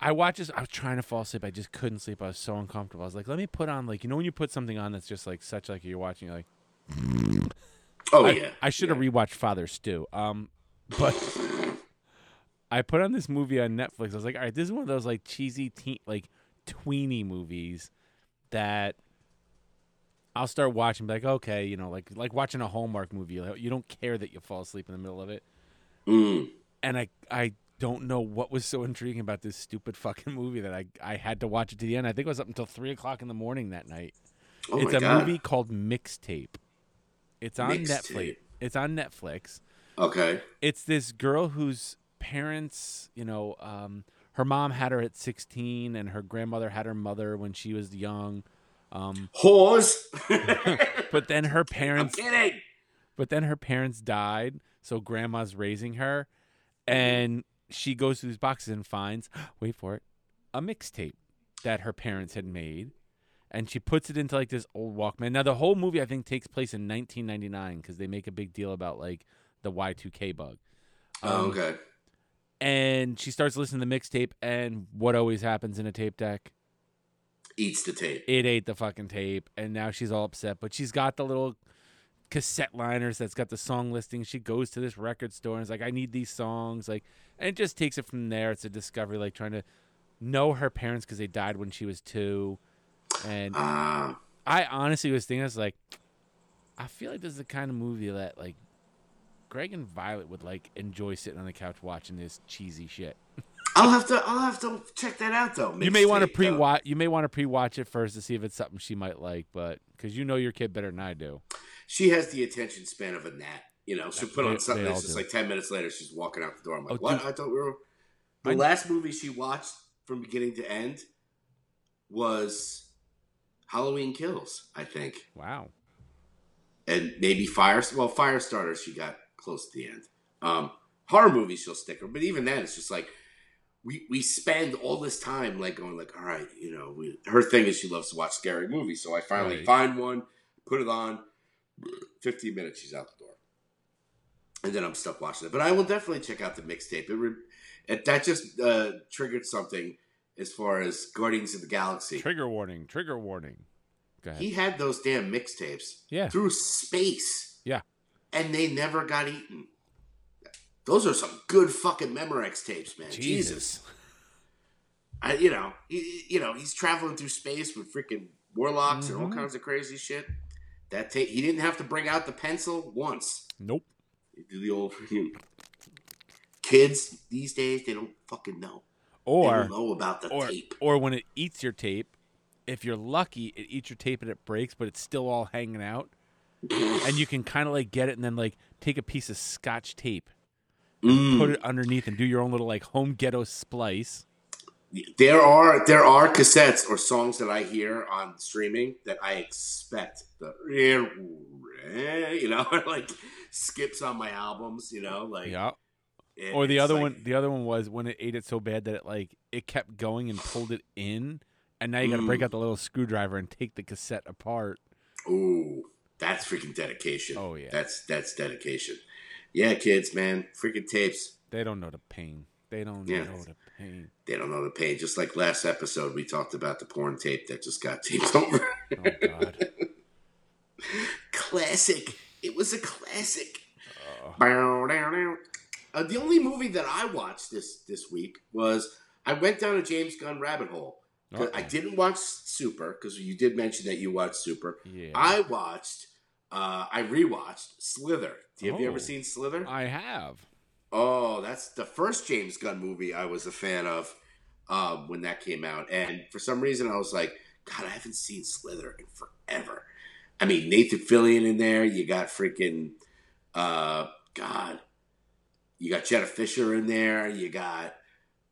I watched this. I was trying to fall asleep. I just couldn't sleep. I was so uncomfortable. I was like, let me put on like you know when you put something on that's just like such like you're watching you're like. Oh I, yeah, I should have rewatched Father Stu. Um, but I put on this movie on Netflix. I was like, all right, this is one of those like cheesy teen, like tweeny movies that I'll start watching. Be like, okay, you know, like like watching a Hallmark movie. Like, you don't care that you fall asleep in the middle of it. Mm. And I I don't know what was so intriguing about this stupid fucking movie that I I had to watch it to the end. I think it was up until three o'clock in the morning that night. Oh it's a god. movie called Mixtape. It's on Mixtape. Netflix. It's on Netflix. Okay. It's this girl whose parents, you know, um, her mom had her at 16 and her grandmother had her mother when she was young. Um, Whores. but then her I'm parents, kidding. but then her parents died, so grandma's raising her, and she goes through these boxes and finds, wait for it, a mixtape that her parents had made, and she puts it into like this old Walkman. Now the whole movie I think takes place in 1999 because they make a big deal about like the Y2K bug. Oh, Um, okay. and she starts listening to the mixtape and what always happens in a tape deck Eats the tape. it ate the fucking tape and now she's all upset but she's got the little cassette liners that's got the song listing she goes to this record store and is like i need these songs like and it just takes it from there it's a discovery like trying to know her parents because they died when she was two and Ah, i honestly was thinking i was like i feel like this is the kind of movie that like greg and violet would like enjoy sitting on the couch watching this cheesy shit I'll have to. I'll have to check that out though. You may want to pre-watch. You may want to pre-watch it first to see if it's something she might like, but because you know your kid better than I do. She has the attention span of a gnat. You know, she'll put They- on something that's just do. like ten minutes later, she's walking out the door. I'm like, Oh, what? dude. I thought we were. The I- last movie she watched from beginning to end was Halloween Kills, I think, Wow. and maybe Fire. Well, Firestarter, she got close to the end. Um, horror movies, she'll stick her, but even then, it's just like we we spend all this time like going like, all right, you know, we, her thing is she loves to watch scary movies, so I finally Right. find one, put it on, fifteen minutes, she's out the and then I'm stuck watching it. But I will definitely check out the mixtape. It, re- it that just uh, triggered something as far as Guardians of the Galaxy. Trigger warning. Trigger warning. He had those damn mixtapes Yeah. through space. Yeah. And they never got eaten. Those are some good fucking Memorex tapes, man. Jesus. Jesus. I, you know, he, you know, he's traveling through space with freaking warlocks and all Mhm. kinds of crazy shit. That tape, he didn't have to bring out the pencil once. Nope. Did the old freaking kids these days. They don't fucking know. Or know about the or tape. or when it eats your tape, if you're lucky, it eats your tape and it breaks, but it's still all hanging out, and you can kind of like get it and then like take a piece of scotch tape, Mm. put it underneath, and do your own little like home ghetto splice. There are there are cassettes or songs that I hear on streaming that I expect the you know like skips on my albums you know like Yeah. it- Or the other like- one, the other one was when it ate it so bad that it like it kept going and pulled it in, and now you got to break Mm. out the little screwdriver and take the cassette apart. ooh that's freaking dedication Oh, yeah. that's that's dedication yeah kids man freaking tapes They don't know the pain. They don't Yeah. know the pain. They don't know the pain just like last episode we talked about the porn tape that just got taped over Oh God. classic it was a classic Oh. Uh, the only movie that I watched this this week was I went down a James Gunn rabbit hole. 'Cause I didn't watch Super because you did mention that you watched Super. Yeah. I watched. Uh, I rewatched Slither. Have you Oh. ever seen Slither? I have. Oh, that's the first James Gunn movie I was a fan of um, when that came out. And for some reason, I was like, God, I haven't seen Slither in forever. I mean, Nathan Fillion in there. You got freaking, uh, God, you got Jenna Fischer in there. You got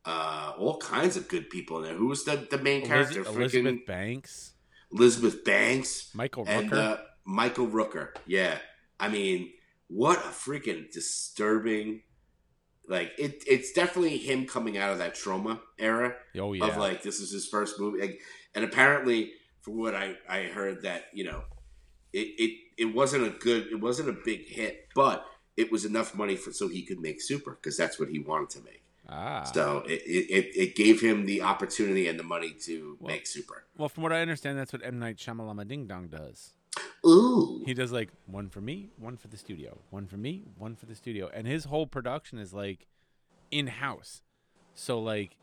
uh, all kinds of good people in there. Who was the, the main character? Eliz- Freaking Elizabeth Banks, Elizabeth Banks Michael and uh, Michael Rooker. Yeah, I mean, what a freaking disturbing. Like it, it's definitely him coming out of that trauma era oh yeah. of like this is his first movie, like, and apparently, from what I I heard that you know, it it it wasn't a good, it wasn't a big hit, but it was enough money for so he could make Super because that's what he wanted to make. ah. So it, it it gave him the opportunity and the money to Well- make Super. well, from what I understand, that's what M Night Shyamalama Ding Dong does. Ooh, He does like one for me, one for the studio, one for me, one for the studio, and his whole production is like in house. So like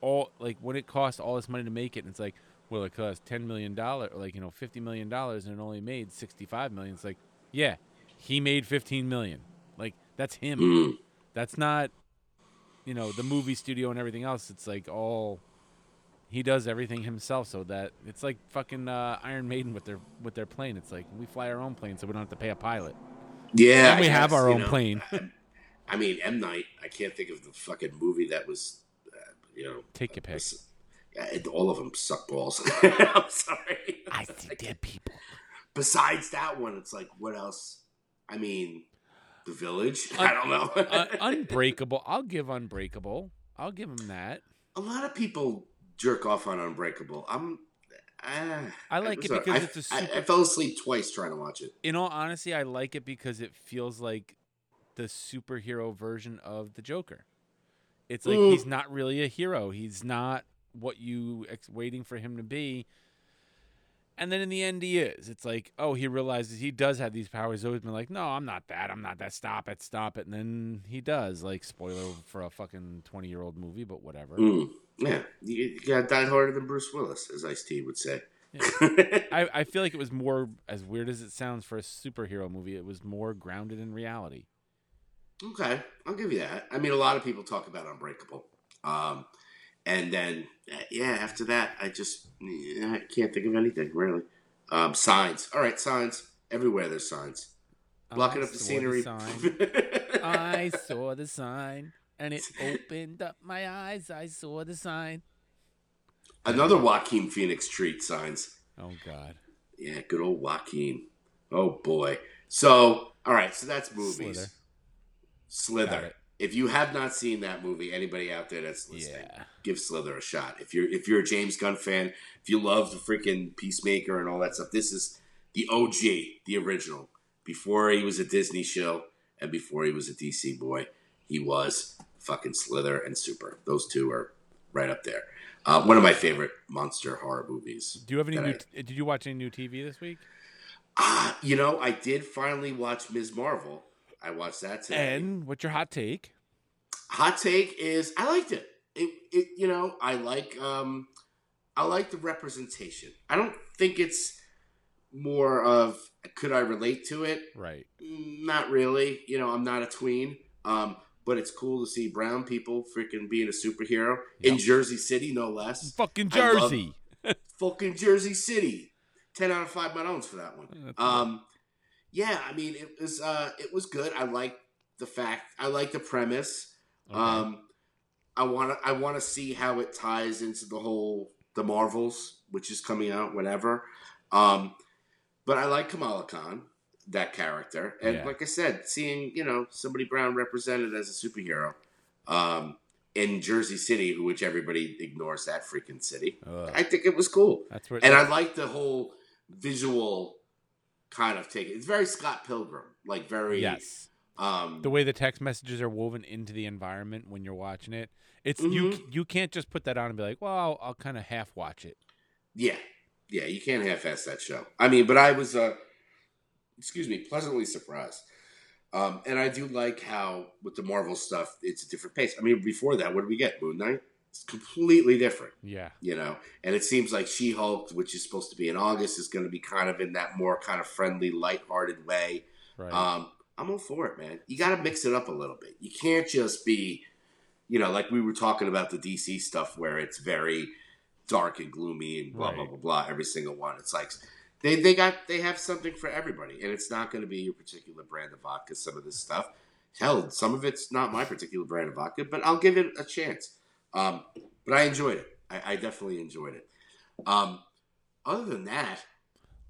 all like when it costs all this money to make it, and it's like, well, it cost ten million dollars, or like you know fifty million dollars, and it only made sixty five million. It's like, yeah, he made fifteen million. Like that's him. Mm. That's not, you know, the movie studio and everything else. It's like all he does everything himself, so that it's like fucking uh, Iron Maiden with their with their plane. It's like we fly our own plane, so we don't have to pay a pilot. yeah, and we I have our own know, plane. I mean, M Night. I can't think of the fucking movie that was, uh, you know, Take your pick. was- all of them suck balls. I'm sorry. I see dead people. Besides that one, it's like, what else? I mean, The Village. I don't know. Uh, Unbreakable. I'll give Unbreakable. I'll give him that. a lot of people jerk off on Unbreakable. I'm. Uh, I like it because I- it's a I- super- I fell asleep twice trying to watch it. In all honesty, I like it because it feels like the superhero version of the Joker. It's like Mm. he's not really a hero. He's not what you ex- waiting for him to be. And then in the end, he is. It's like, oh, he realizes he does have these powers. He's always been like, no, I'm not that. I'm not that. Stop it. Stop it. And then he does. Like, spoiler for a fucking 20 year old movie, but whatever. Mm, yeah, you, got died harder than Bruce Willis, as Ice T would say. I, I feel like it was more, as weird as it sounds for a superhero movie, it was more grounded in reality. Okay, I'll give you that. I mean, a lot of people talk about Unbreakable, um, and then uh, yeah, after that, I just I can't think of anything really. Um, signs, all right, signs everywhere. There's signs blocking I up the scenery. sign. I saw the sign and it opened up my eyes. I saw the sign. Another Joaquin Phoenix treat. Signs. Oh God. Yeah, good old Joaquin. Oh boy. So, all right, so that's movies. Slither. Slither. If you have not seen that movie, anybody out there that's listening, Yeah. give Slither a shot. If you're if you're a James Gunn fan, if you love the freaking Peacemaker and all that stuff, this is the OG, the original. Before he was a Disney show and before he was a DC boy, he was fucking Slither and Super. Those two are right up there. Uh, one of my favorite monster horror movies. Do you have any new? I- Did you watch any new TV this week? Ah, you know, I did finally watch Ms. Marvel. I watched that today. And what's your hot take? hot take is I liked it. It, it you know, I like um I like the representation. I don't think it's more of could I relate to it? Right. Mm, Not really. You know, I'm not a tween. Um, but it's cool to see brown people freaking being a superhero in Jersey City, no less. Fucking Jersey. Fucking Jersey City. Ten out of five my owns for that one. Um, yeah, I mean, it was uh, it was good. I like the fact. I like the premise. Okay. Um, I want to I want to see how it ties into the whole the Marvels, which is coming out whenever. Um, but I like Kamala Khan, that character, and Yeah. like I said, seeing you know somebody brown represented as a superhero um, in Jersey City, which everybody ignores that freaking city. Ugh. I think it was cool, That's where. and I like the whole visual kind of take. It's very Scott Pilgrim, like very yes. Um, The way the text messages are woven into the environment when you're watching it, it's you. Mm-hmm. You can't just put that on and be like, "Well, I'll, I'll kind of half watch it." Yeah, yeah, you can't half-ass that show. I mean, but I was, uh, excuse me, pleasantly surprised. Um, and I do like how with the Marvel stuff, it's a different pace. I mean, before that, what did we get? Moon Knight. It's completely different, Yeah. you know. And it seems like She Hulk, which is supposed to be in August, is going to be kind of in that more kind of friendly, lighthearted way. Right. Um, I'm all for it, man. You got to mix it up a little bit. You can't just be, you know, like we were talking about the DC stuff where it's very dark and gloomy and blah blah Right. blah blah. Every single one, it's like they they got they have something for everybody, and it's not going to be your particular brand of vodka. Some of this stuff, hell, some of it's not my particular brand of vodka, but I'll give it a chance. Um, but I enjoyed it. I, I definitely enjoyed it. Um, other than that,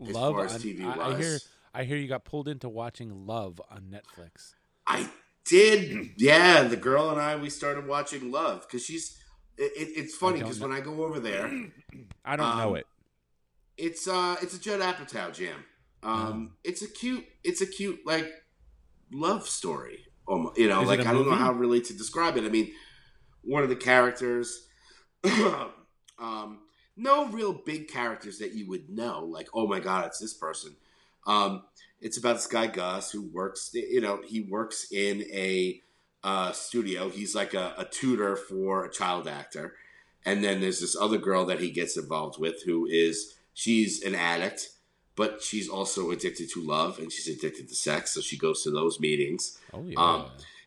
as Love. far as on- TV I, I hear. I hear you got pulled into watching Love on Netflix. I did. Yeah, the girl and I we started watching Love because she's. It, it, it's funny because when I go over there, I don't know Um, it. It's uh it's a Judd Apatow jam. Um, Oh. it's a cute, it's a cute like love story. Um, you know, Is like I don't know how really to describe it. I mean, one of the characters, um, no real big characters that you would know. Like, oh my god, it's this person. Um, it's about this guy Gus who works. You know, he works in a uh, studio. He's like a, a tutor for a child actor. And then there's this other girl that he gets involved with who is she's an addict, but she's also addicted to love and she's addicted to sex. So she goes to those meetings Oh yeah. um,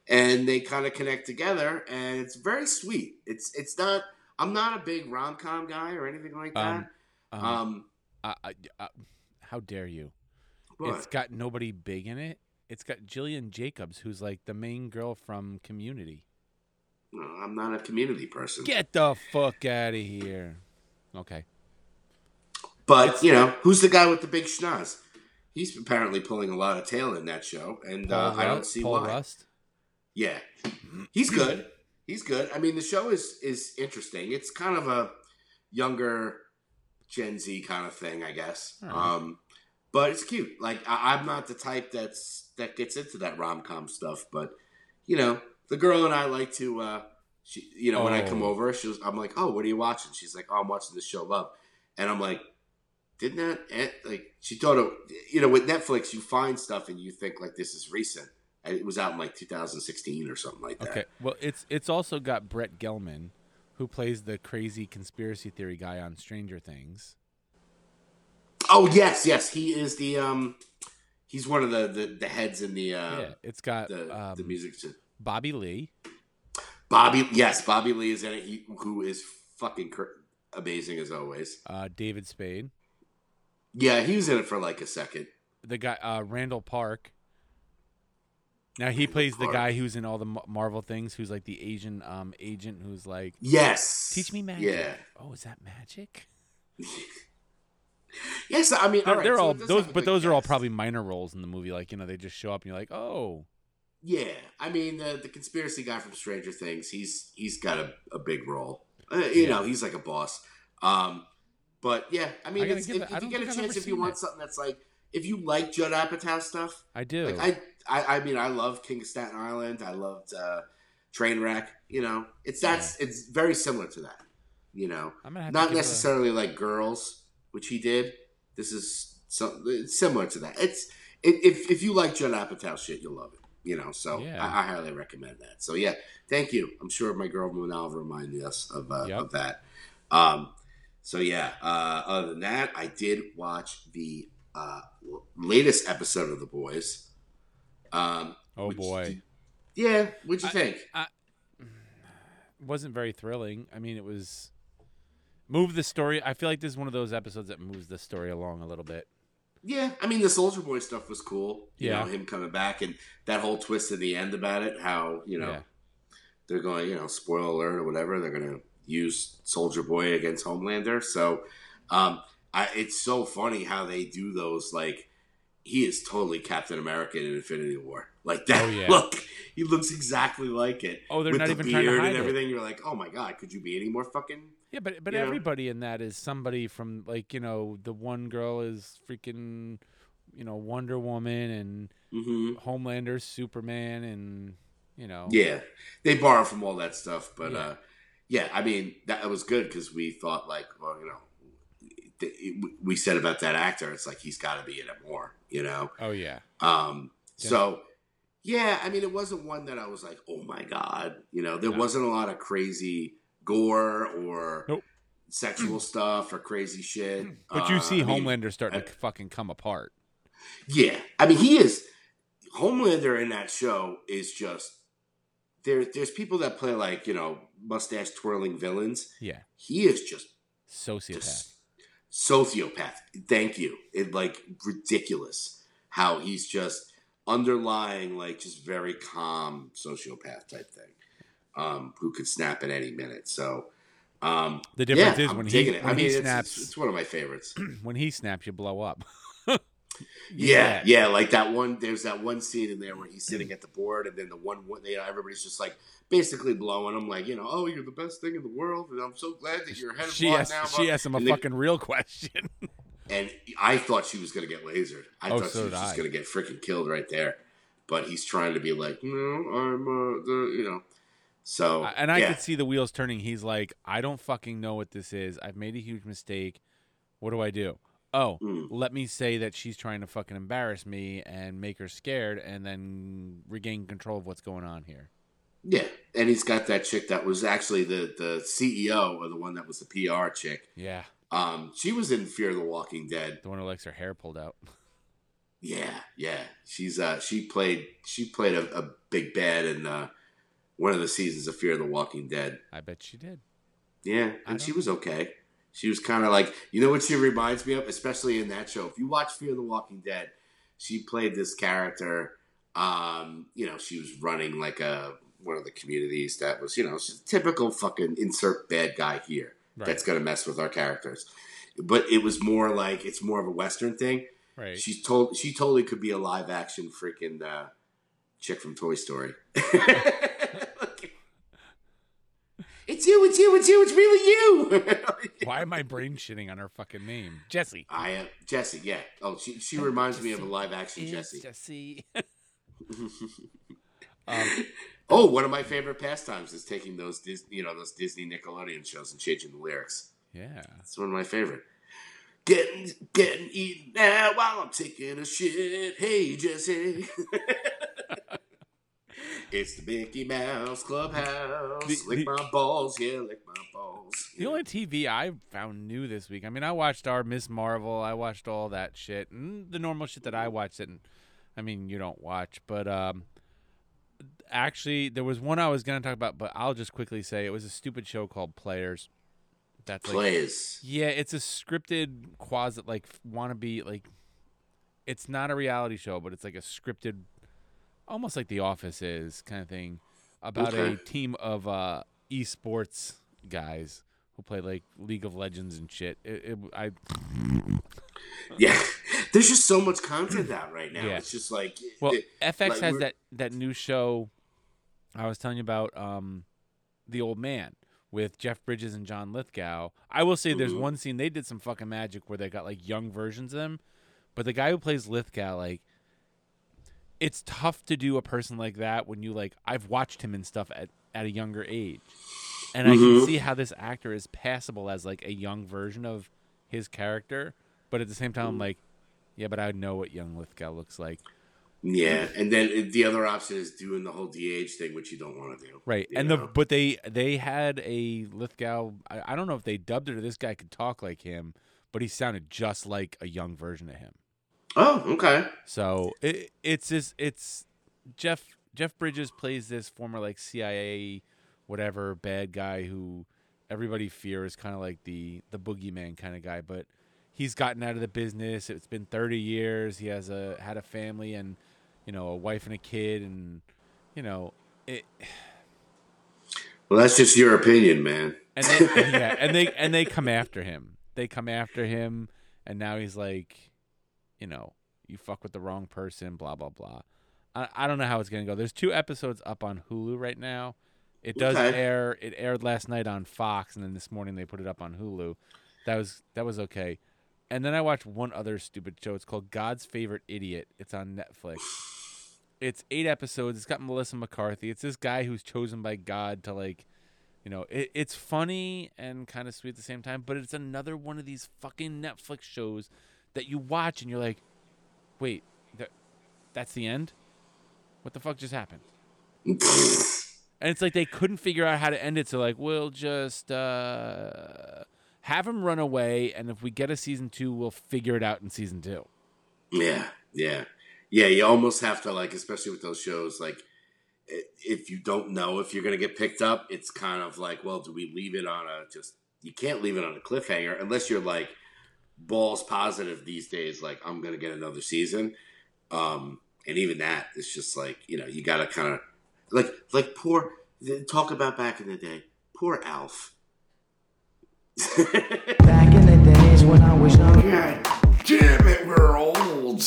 and they kind of connect together and it's very sweet. It's it's not I'm not a big rom com guy or anything like that. Um, Um, I, I, I, how dare you? but- It's got nobody big in it. It's got Gillian Jacobs, who's like the main girl from Community. no, I'm not a community person. Get the fuck out of here. Okay. But you know, who's the guy with the big schnoz? He's apparently pulling a lot of tail in that show, and uh, Paul I don't see Paul why. Rust. Yeah, he's good. He's good. I mean, the show is is interesting. It's kind of a younger Gen Z kind of thing, I guess. Right. Um, but it's cute. Like I, I'm not the type that's that gets into that rom com stuff, but you know, the girl and I like to. Uh, she, you know, when I come Oh. over, she was, I'm like, "Oh, what are you watching?" She's like, "Oh, I'm watching the show Love," and I'm like, "Didn't that end? like?" She thought, it, you know, with Netflix, you find stuff and you think like this is recent. And It was out in like 2016 or something like that. Okay. Well, it's it's also got Brett Gelman, who plays the crazy conspiracy theory guy on Stranger Things. Oh yes, yes, he is the um, he's one of the the, the heads in the uh, yeah. It's got the um, the music. To Bobby Lee. Bobby, yes, Bobby Lee is in it. He, who is fucking cr- amazing as always. Uh, David Spade. Yeah, he was in it for like a second. The guy uh, Randall Park. Now he plays the guy who's in all the Marvel things, who's like the Asian um agent who's like, Yes, teach me magic. Yeah, Oh, is that magic? Yes, I mean, They're, all right, they're so all those, but those are all probably minor roles in the movie. Like you know, they just show up and you're like, oh, Yeah, I mean the the conspiracy guy from Stranger Things. He's he's got a, a big role. Uh, you Yeah. know, he's like a boss. Um, but yeah, I mean, I give if, I you get a chance, if you want it. something that's like, if you like Judd Apatow stuff, I do. like I, I, I mean, I love King of Staten Island. I loved uh, Trainwreck. You know, it's that's it's very similar to that. You know, I'm gonna have not it a- necessarily like Girls, which he did. This is so it's similar to that. It's it, if if you like Judd Apatow shit, you'll love it. You know, so Yeah. I, I highly recommend that. So yeah, thank you. I'm sure my girl Munal reminded us of uh, Yep. of that. Um, so yeah. Uh, other than that, I did watch the uh, latest episode of The Boys. Um, oh which- boy, yeah. What'd you I- think? wasn't very thrilling. I mean, it was move the story. I feel like this is one of those episodes that moves the story along a little bit. Yeah, I mean the Soldier Boy stuff was cool. You Yeah. know, him coming back and that whole twist at the end about it, how, you know, Yeah. they're going, you know, spoiler alert or whatever, they're gonna use Soldier Boy against Homelander. So um I it's so funny how they do those like he is totally Captain America in Infinity War. Like that Oh, yeah. look. He looks exactly like it. Oh, they're With not the even beard trying to hide and it. everything. You're like, oh my god, could you be any more fucking Yeah, but but You know? everybody in that is somebody from like you know the one girl is freaking you know Wonder Woman and hmm Homelander, Superman, and you know Yeah, they borrow from all that stuff, but Yeah. uh, yeah, I mean that was good because we thought like, well, you know, we said about that actor, it's like he's got to be in it more, you know. oh yeah Um, Yeah. so yeah, I mean, it wasn't one that I was like, oh my god, you know, there No. wasn't a lot of crazy gore or Nope. sexual stuff or crazy shit. but you Uh, see mean, Homelander starting I- to fucking come apart. yeah, I mean, he is Homelander in that show is just there. There's people that play like you know mustache twirling villains. Yeah, He is just sociopath. just sociopath. Thank you. It like ridiculous how he's just underlying like just very calm sociopath type thing, um, who could snap at any minute. So. Um, The difference yeah, is I'm when he when I mean, he snaps it's, it's one of my favorites. when he snaps you blow up. Yeah, yeah, like that one. There's that one scene in there where he's sitting at the board, and then the one, they, everybody's just like basically blowing him, like you know, oh, you're the best thing in the world, and I'm so glad that you're head of She asked now. she asked him a And they- fucking real question. and I thought she was gonna get lasered. I Oh, thought so she was just I. gonna get freaking killed right there. But he's trying to be like, no, I'm, uh, the, you know. So and I yeah. could see the wheels turning. He's like, I don't fucking know what this is. I've made a huge mistake. What do I do? Oh, Mm. let me say that she's trying to fucking embarrass me and make her scared and then regain control of what's going on here. Yeah, and he's got that chick that was actually the the CEO or the one that was the PR chick. Yeah. Um, she was in Fear of the Walking Dead. The one who likes her hair pulled out. Yeah, yeah. She's uh she played she played a, a big bad in uh one of the seasons of Fear of the Walking Dead. I bet she did. Yeah, and she was okay. She was kind of like you know what she reminds me of, especially in that show. If you watch Fear the Walking Dead, she played this character. Um, you know, she was running like a one of the communities that was you know a typical fucking insert bad guy here Right. that's gonna mess with our characters. But it was more like it's more of a Western thing. right. She's told she totally could be a live action freaking uh, chick from Toy Story. it's you, it's you, it's you, it's really you. Why am I brain shitting on her fucking name? Jessie. I am Jessie. Yeah. Oh, she she reminds me of a live action It's Jessie. Jessie. um, oh, one of my favorite pastimes is taking those Dis, you know those Disney Nickelodeon shows and changing the lyrics. yeah. It's one of my favorite. Getting getting eaten now while I'm taking a shit. Hey Jessie. it's the Mickey Mouse Clubhouse. The- lick the- my balls, yeah, lick my balls. The only TV I found new this week. I mean, I watched our Miss Marvel. I watched all that shit and the normal shit that I watched. And I mean, you don't watch, but um, actually, there was one I was gonna talk about, but I'll just quickly say it was a stupid show called Players. That's like, Plays. yeah, it's a scripted quasi like wannabe like. It's not a reality show, but it's like a scripted, almost like The Office is kind of thing, about a team of uh, esports guys who play like League of Legends and shit. It, it, I Yeah, there's just so much content out right now. Yeah. It's just like well, it- FX like, has we're- that that new show. I was telling you about um, the old man with Jeff Bridges and John Lithgow. I will say there's Mhm. one scene they did some fucking magic where they got like young versions of them, but the guy who plays Lithgow like. It's tough to do a person like that when you like. I've watched him and stuff at, at a younger age, and I can Mhm. see how this actor is passable as like a young version of his character. But at the same time, I'm like, yeah, but I know what young Lithgow looks like. yeah, and then the other option is doing the whole DH thing, which you don't want to do. Right, and the but they they had a Lithgow. I, I don't know if they dubbed it or this guy could talk like him, but he sounded just like a young version of him. Oh, okay. So it, it's just it's Jeff Jeff Bridges plays this former like CIA whatever bad guy who everybody fears kind of like the the boogeyman kind of guy, but he's gotten out of the business. It's been 30 years. He has a had a family and you know a wife and a kid and you know it Well, that's just your opinion, man. and they, yeah, and they and they come after him. They come after him, and now he's like, you know, you fuck with the wrong person, blah blah blah. I, I don't know how it's gonna go. There's two episodes up on Hulu right now. It does Okay. air. It aired last night on Fox, and then this morning they put it up on Hulu. That was that was okay. And then I watched one other stupid show. It's called God's Favorite Idiot. It's on Netflix. It's eight episodes. It's got Melissa McCarthy. It's this guy who's chosen by God to like you know, it, it's funny and kind of sweet at the same time, but it's another one of these fucking Netflix shows that you watch and you're like, wait, that, that's the end? What the fuck just happened? And it's like they couldn't figure out how to end it, so like, we'll just uh, have him run away, and if we get a season two, we'll figure it out in season two. Yeah, yeah, yeah. You almost have to like, especially with those shows, like if you don't know if you're going to get picked up, it's kind of like, well, do we leave it on a just? You can't leave it on a cliffhanger unless you're like balls positive these days. Like I'm going to get another season, um, and even that, it's just like you know, you got to kind of like like poor talk about back in the day, poor Alf. Back in the days when I was young. God damn it, we're old.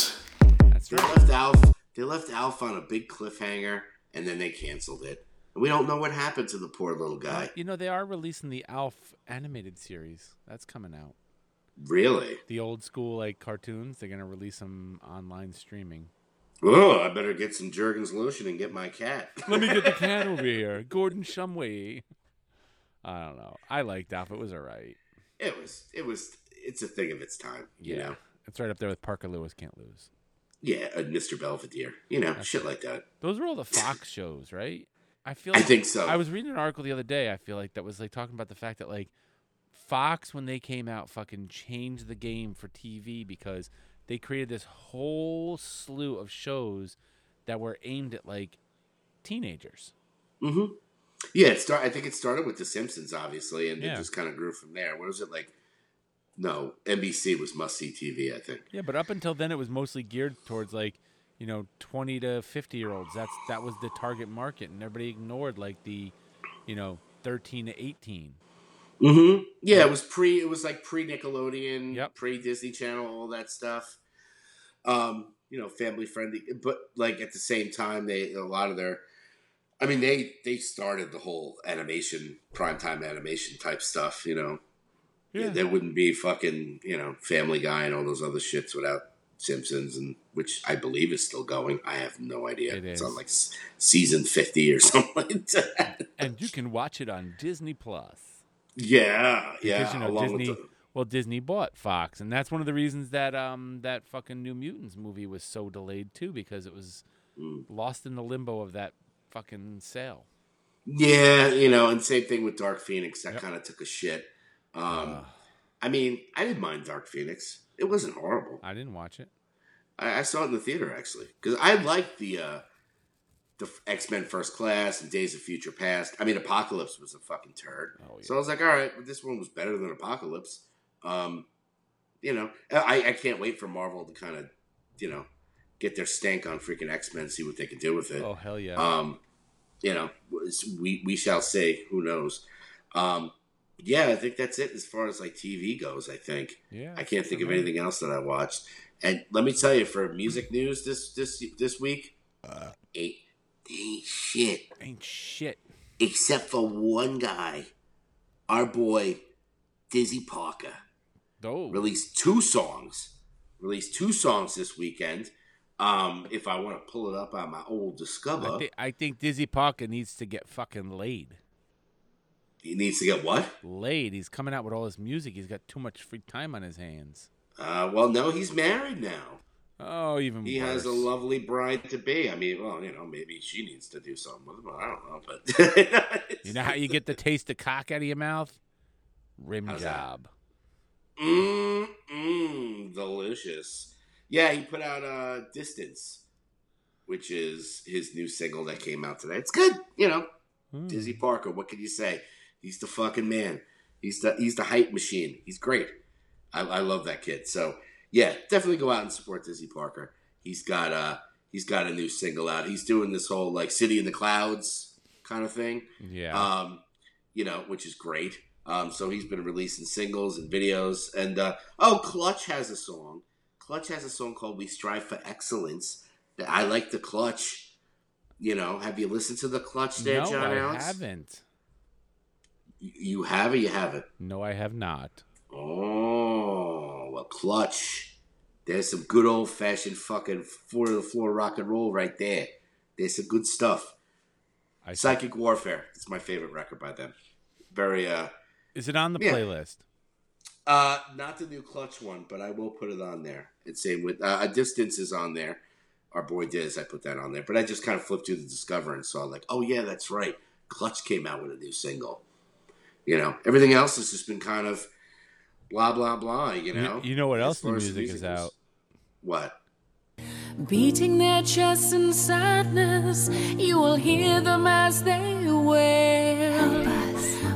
That's They right. left Alf. They left Alf on a big cliffhanger, and then they canceled it. And we don't know what happened to the poor little guy. You know, they are releasing the Alf animated series. That's coming out. Really? The old school like cartoons, they're gonna release them online streaming. Oh, I better get some Jergens lotion and get my cat. Let me get the cat over here, Gordon Shumway. I don't know. I liked Alf. It was alright. It was. It was. It's a thing of its time. You Yeah, know. it's right up there with Parker Lewis. Can't lose. Yeah, uh, Mr. Belvedere. You know, That's shit like that. Those were all the Fox shows, right? I feel. I think so. I was reading an article the other day. I feel like that was like talking about the fact that like Fox, when they came out, fucking changed the game for TV because they created this whole slew of shows that were aimed at like teenagers. Mm-hmm. Yeah, it start. I think it started with The Simpsons, obviously, and Yeah. it just kind of grew from there. What was it like? No, NBC was must see TV. I think. Yeah, but up until then, it was mostly geared towards like, you know, twenty to fifty year olds. That's that was the target market, and everybody ignored like the, you know, thirteen to eighteen. Mm-hmm. Yeah, it was pre. It was like pre Nickelodeon, Yep. pre Disney Channel, all that stuff. Um, you know, family friendly, but like at the same time, they a lot of their. I mean, they they started the whole animation, primetime animation type stuff. You know, there wouldn't be fucking you know Family Guy and all those other shits without Simpsons, and which I believe is still going. I have no idea. It it's is. on like season fifty or something like that. and you can watch it on Disney Plus. Yeah, yeah. because you know Disney. the, Well, Disney bought Fox, and that's one of the reasons that um that fucking New Mutants movie was so delayed too, because it was Mm. lost in the limbo of that fucking sale. Yeah, you know, and same thing with Dark Phoenix. That Yep. kind of took a shit. Um, Ugh. I mean, I didn't mind Dark Phoenix. It wasn't horrible. I didn't watch it. I, I saw it in the theater actually because I liked the uh, the X Men First Class and Days of Future Past. I mean, Apocalypse was a fucking turd. Oh, yeah. So I was like, all right, but this one was better than Apocalypse. Um, you know, I, I can't wait for Marvel to kind of, you know, get their stank on freaking X Men, see what they can do with it. Oh hell yeah! Um, you know, we we shall see. Who knows? Um, yeah, I think that's it as far as like TV goes. I think Yeah. I can't think of anything else that I watched. And let me tell you, for music news this this this week, Uh. Ain't ain't shit Ain't shit. except for one guy, our boy Dizzy Parker Oh. released two songs. Released two songs this weekend. Um, if I want to pull it up on my old Discover, I, thi- I think Dizzy Parker needs to get fucking laid. he needs to get what? Laid. He's coming out with all his music. He's got too much free time on his hands. Uh, well, no, he's married now. Oh, even He has a lovely bride to be. I mean, well, you know, maybe she needs to do something with him. I don't know, but You know how you get the taste of cock out of your mouth? Rim How's that? job. Mmm, mmm, delicious. Yeah, he put out uh, "Distance," which is his new single that came out today. It's good, you know. Hmm. Dizzy Parker, what can you say? He's the fucking man. He's the he's the hype machine. He's great. I, I love that kid. So yeah, definitely go out and support Dizzy Parker. He's got uh he's got a new single out. He's doing this whole like City in the Clouds kind of thing. Yeah. Um, you know, which is great. Um, so he's been releasing singles and videos. And uh, oh, Clutch has a song. Clutch has a song called "We Strive for Excellence." That I like the Clutch. You know, have you listened to the Clutch there, no, John I Alex? haven't. You- You have or you haven't? No, I have not. Oh, Clutch. There's some good old fashioned fucking floor to the floor rock and roll right there. There's some good stuff. I Psychic Warfare. It's my favorite record by them. Very uh Is it on the Yeah. playlist? Uh, not the new Clutch one, but I will put it on there. It's same with uh, a distance is on there. Our boy Diz, I put that on there. But I just kind of flipped through the Discover and saw like, oh yeah, that's right. Clutch came out with a new single. You know, everything else has just been kind of blah blah blah. You You- know, you know what else far new the music is goes. out? What? Beating their chests in sadness, you will hear them as they wail.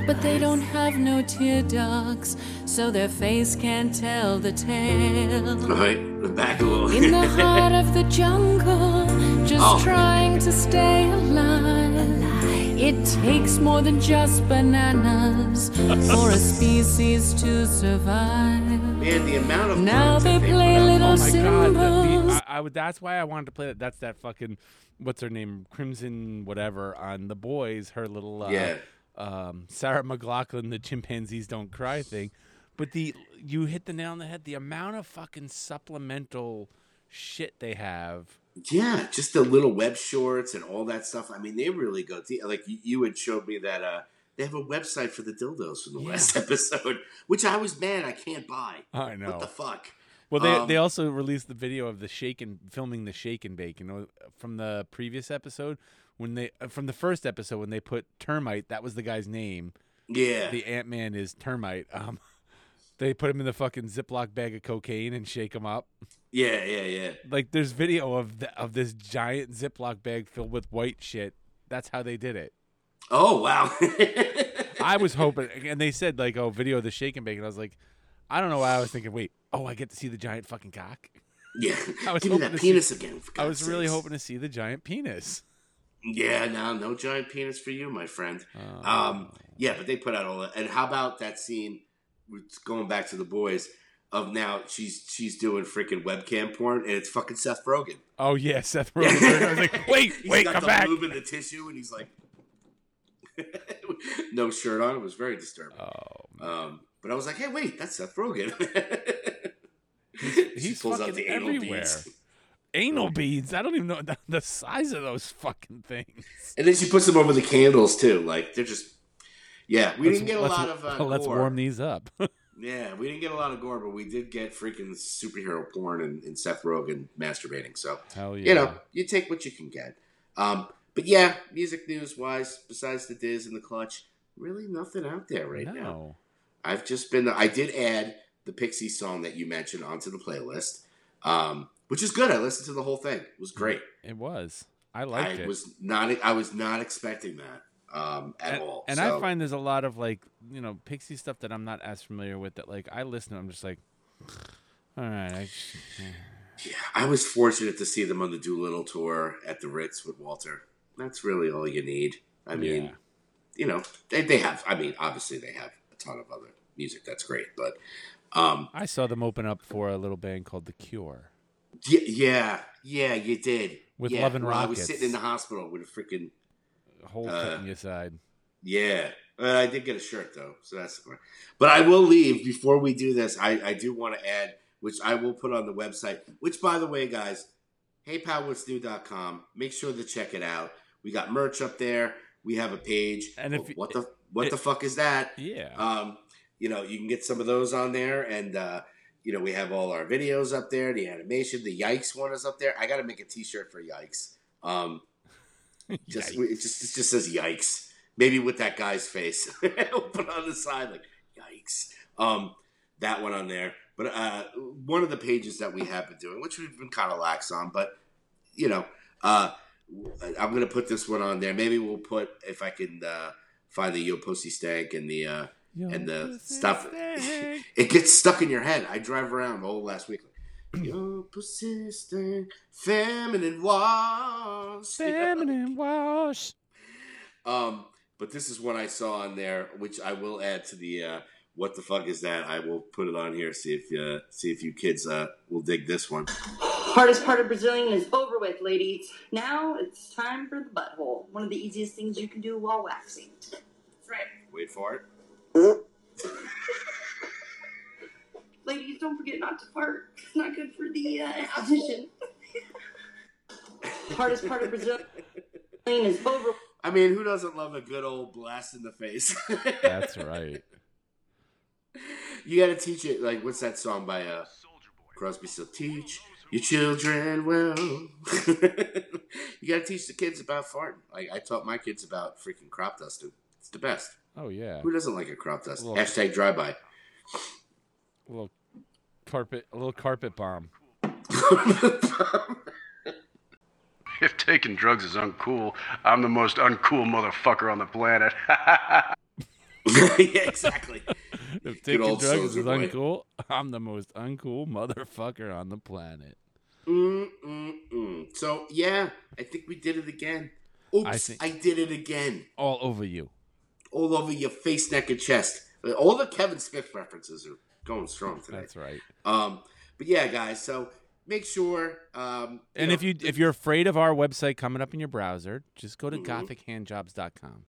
But they don't have no tear ducts, so their face can't tell the tale. All right, back a little. In the heart of the jungle, just Oh. trying to stay alive. It takes more than just bananas for a species to survive. Man, the amount of Now they content play put little Oh my god! the- symbols. the- I, I would. That's why I wanted to play that. That's that fucking. What's her name? Crimson, whatever. On the boys, her little. Uh, Yeah. Um, Sarah McLachlan, the chimpanzees don't cry thing, but the you hit the nail on the head. The amount of fucking supplemental shit they have. Yeah, just the little web shorts and all that stuff. I mean, they really go deep. Like you, had showed me that uh, they have a website for the dildos from the Yeah. last episode, which I was mad I can't buy. I know. What the fuck? Well, they Um, they also released the video of the shake and filming the shake and bake. You know, from the previous episode when they uh, from the first episode when they put termite. That was the guy's name. Yeah, The Ant Man is termite. Um, they put him in the fucking Ziploc bag of cocaine and shake him up. Yeah, yeah, yeah. Like there's video of the, of this giant Ziploc bag filled with white shit. That's how they did it. Oh wow. I was hoping, and they said like, "Oh, video of the shake and bake," and I was like, I don't know why I was thinking. Wait, oh, I get to see the giant fucking cock. yeah, I was give me hoping that to see- penis again. I was God's really hoping to see the giant penis. Yeah, no, no giant penis for you, my friend. Oh. Um, yeah, but they put out all that. And how about that scene? Going back to the boys of now, she's she's doing freaking webcam porn, and it's fucking Seth Rogen. Oh yeah, Seth Rogen. I was like, wait, He's wait, got come the back. in the tissue, and he's like, no shirt on. It was very disturbing. Oh, Um, but I was like, hey, wait, that's Seth Rogen. he's, She he's pulls out fucking the anal everywhere. beads. Anal beads. I don't even know the, the size of those fucking things. And then she puts them over the candles too. Like they're just, yeah. We Let's- didn't get a lot of uh, let's gore. warm these up. Yeah, we didn't get a lot of gore, but we did get freaking superhero porn and, and Seth Rogen masturbating. So Hell yeah. you know, you take what you can get. Um, but yeah, music news wise, besides the Diz and the Clutch, really nothing out there right now. I've just been. I did add the Pixie song that you mentioned onto the playlist, um, which is good. I listened to the whole thing. It was great. It was. I liked I it. was not. I was not expecting that um, at and, all. and So, I find there's a lot of like you know pixie stuff that I'm not as familiar with. That like I listen to, I'm just like, all right, I, yeah, I was fortunate to see them on the Doolittle tour at the Ritz with Walter. That's really all you need. I mean, Yeah. you know, they, they have. I mean, obviously they have a ton of other music that's great. But um, I saw them open up for a little band called The Cure. yeah, yeah, yeah, you did With yeah, Love and well, I was sitting in the hospital with a freaking A hole Uh, cut in your side. yeah. Uh, I did get a shirt though, so that's. But I will leave before we do this. I, I do want to add, which I will put on the website. Which, by the way, guys, heypalwhatsnew.com. Make sure to check it out. We got merch up there. We have a page. And if Oh, what the what it- the fuck is that? Yeah. Um, you know, you can get some of those on there, and uh, you know, we have all our videos up there. The animation, the Yikes one is up there. I got to make a T-shirt for Yikes. Um, just it just it just says Yikes. Maybe with that guy's face, put on the side like Yikes. Um, that one on there. But uh, one of the pages that we have been doing, which we've been kind of lax on, but you know, uh, I'm gonna put this one on there. Maybe we'll put if I can uh, find the Yo Pussy Stank and the uh, and the stuff. it gets stuck in your head. I drive around all last week. Like, Your pussy stank, feminine wash. Feminine wash. Um, but this is what I saw on there, which I will add to the uh, what the fuck is that? I will put it on here. See if uh, see if you kids uh, will dig this one. Hardest part of Brazilian is over with, ladies. Now it's time for the butthole. One of the easiest things you can do while waxing. That's right. Wait for it. Ladies, don't forget not to fart. It's not good for the uh, audition. Hardest part of Brazilian is over. I mean, who doesn't love a good old blast in the face? That's right. You got to teach it. Like, what's that song by uh, Crosby? Still teach your children well. you got to teach the kids about farting. Like I taught my kids about freaking crop dusting. It's the best. Oh yeah. Who doesn't like a crop dust? Well- Hashtag drive by. A little carpet a little carpet bomb. If taking drugs is uncool, I'm the most uncool motherfucker on the planet. yeah, exactly. If taking drugs is Boy. uncool, I'm the most uncool motherfucker on the planet. Mm, mm, mm. So yeah, I think we did it again. Oops, I, think- did it again. All over you. All over your face, neck, and chest. All the Kevin Smith references are going strong today. That's right. Um, but yeah, guys. So make sure. Um, And know, if you if you're afraid of our website coming up in your browser, just go to Mhm. gothichandjobs.com.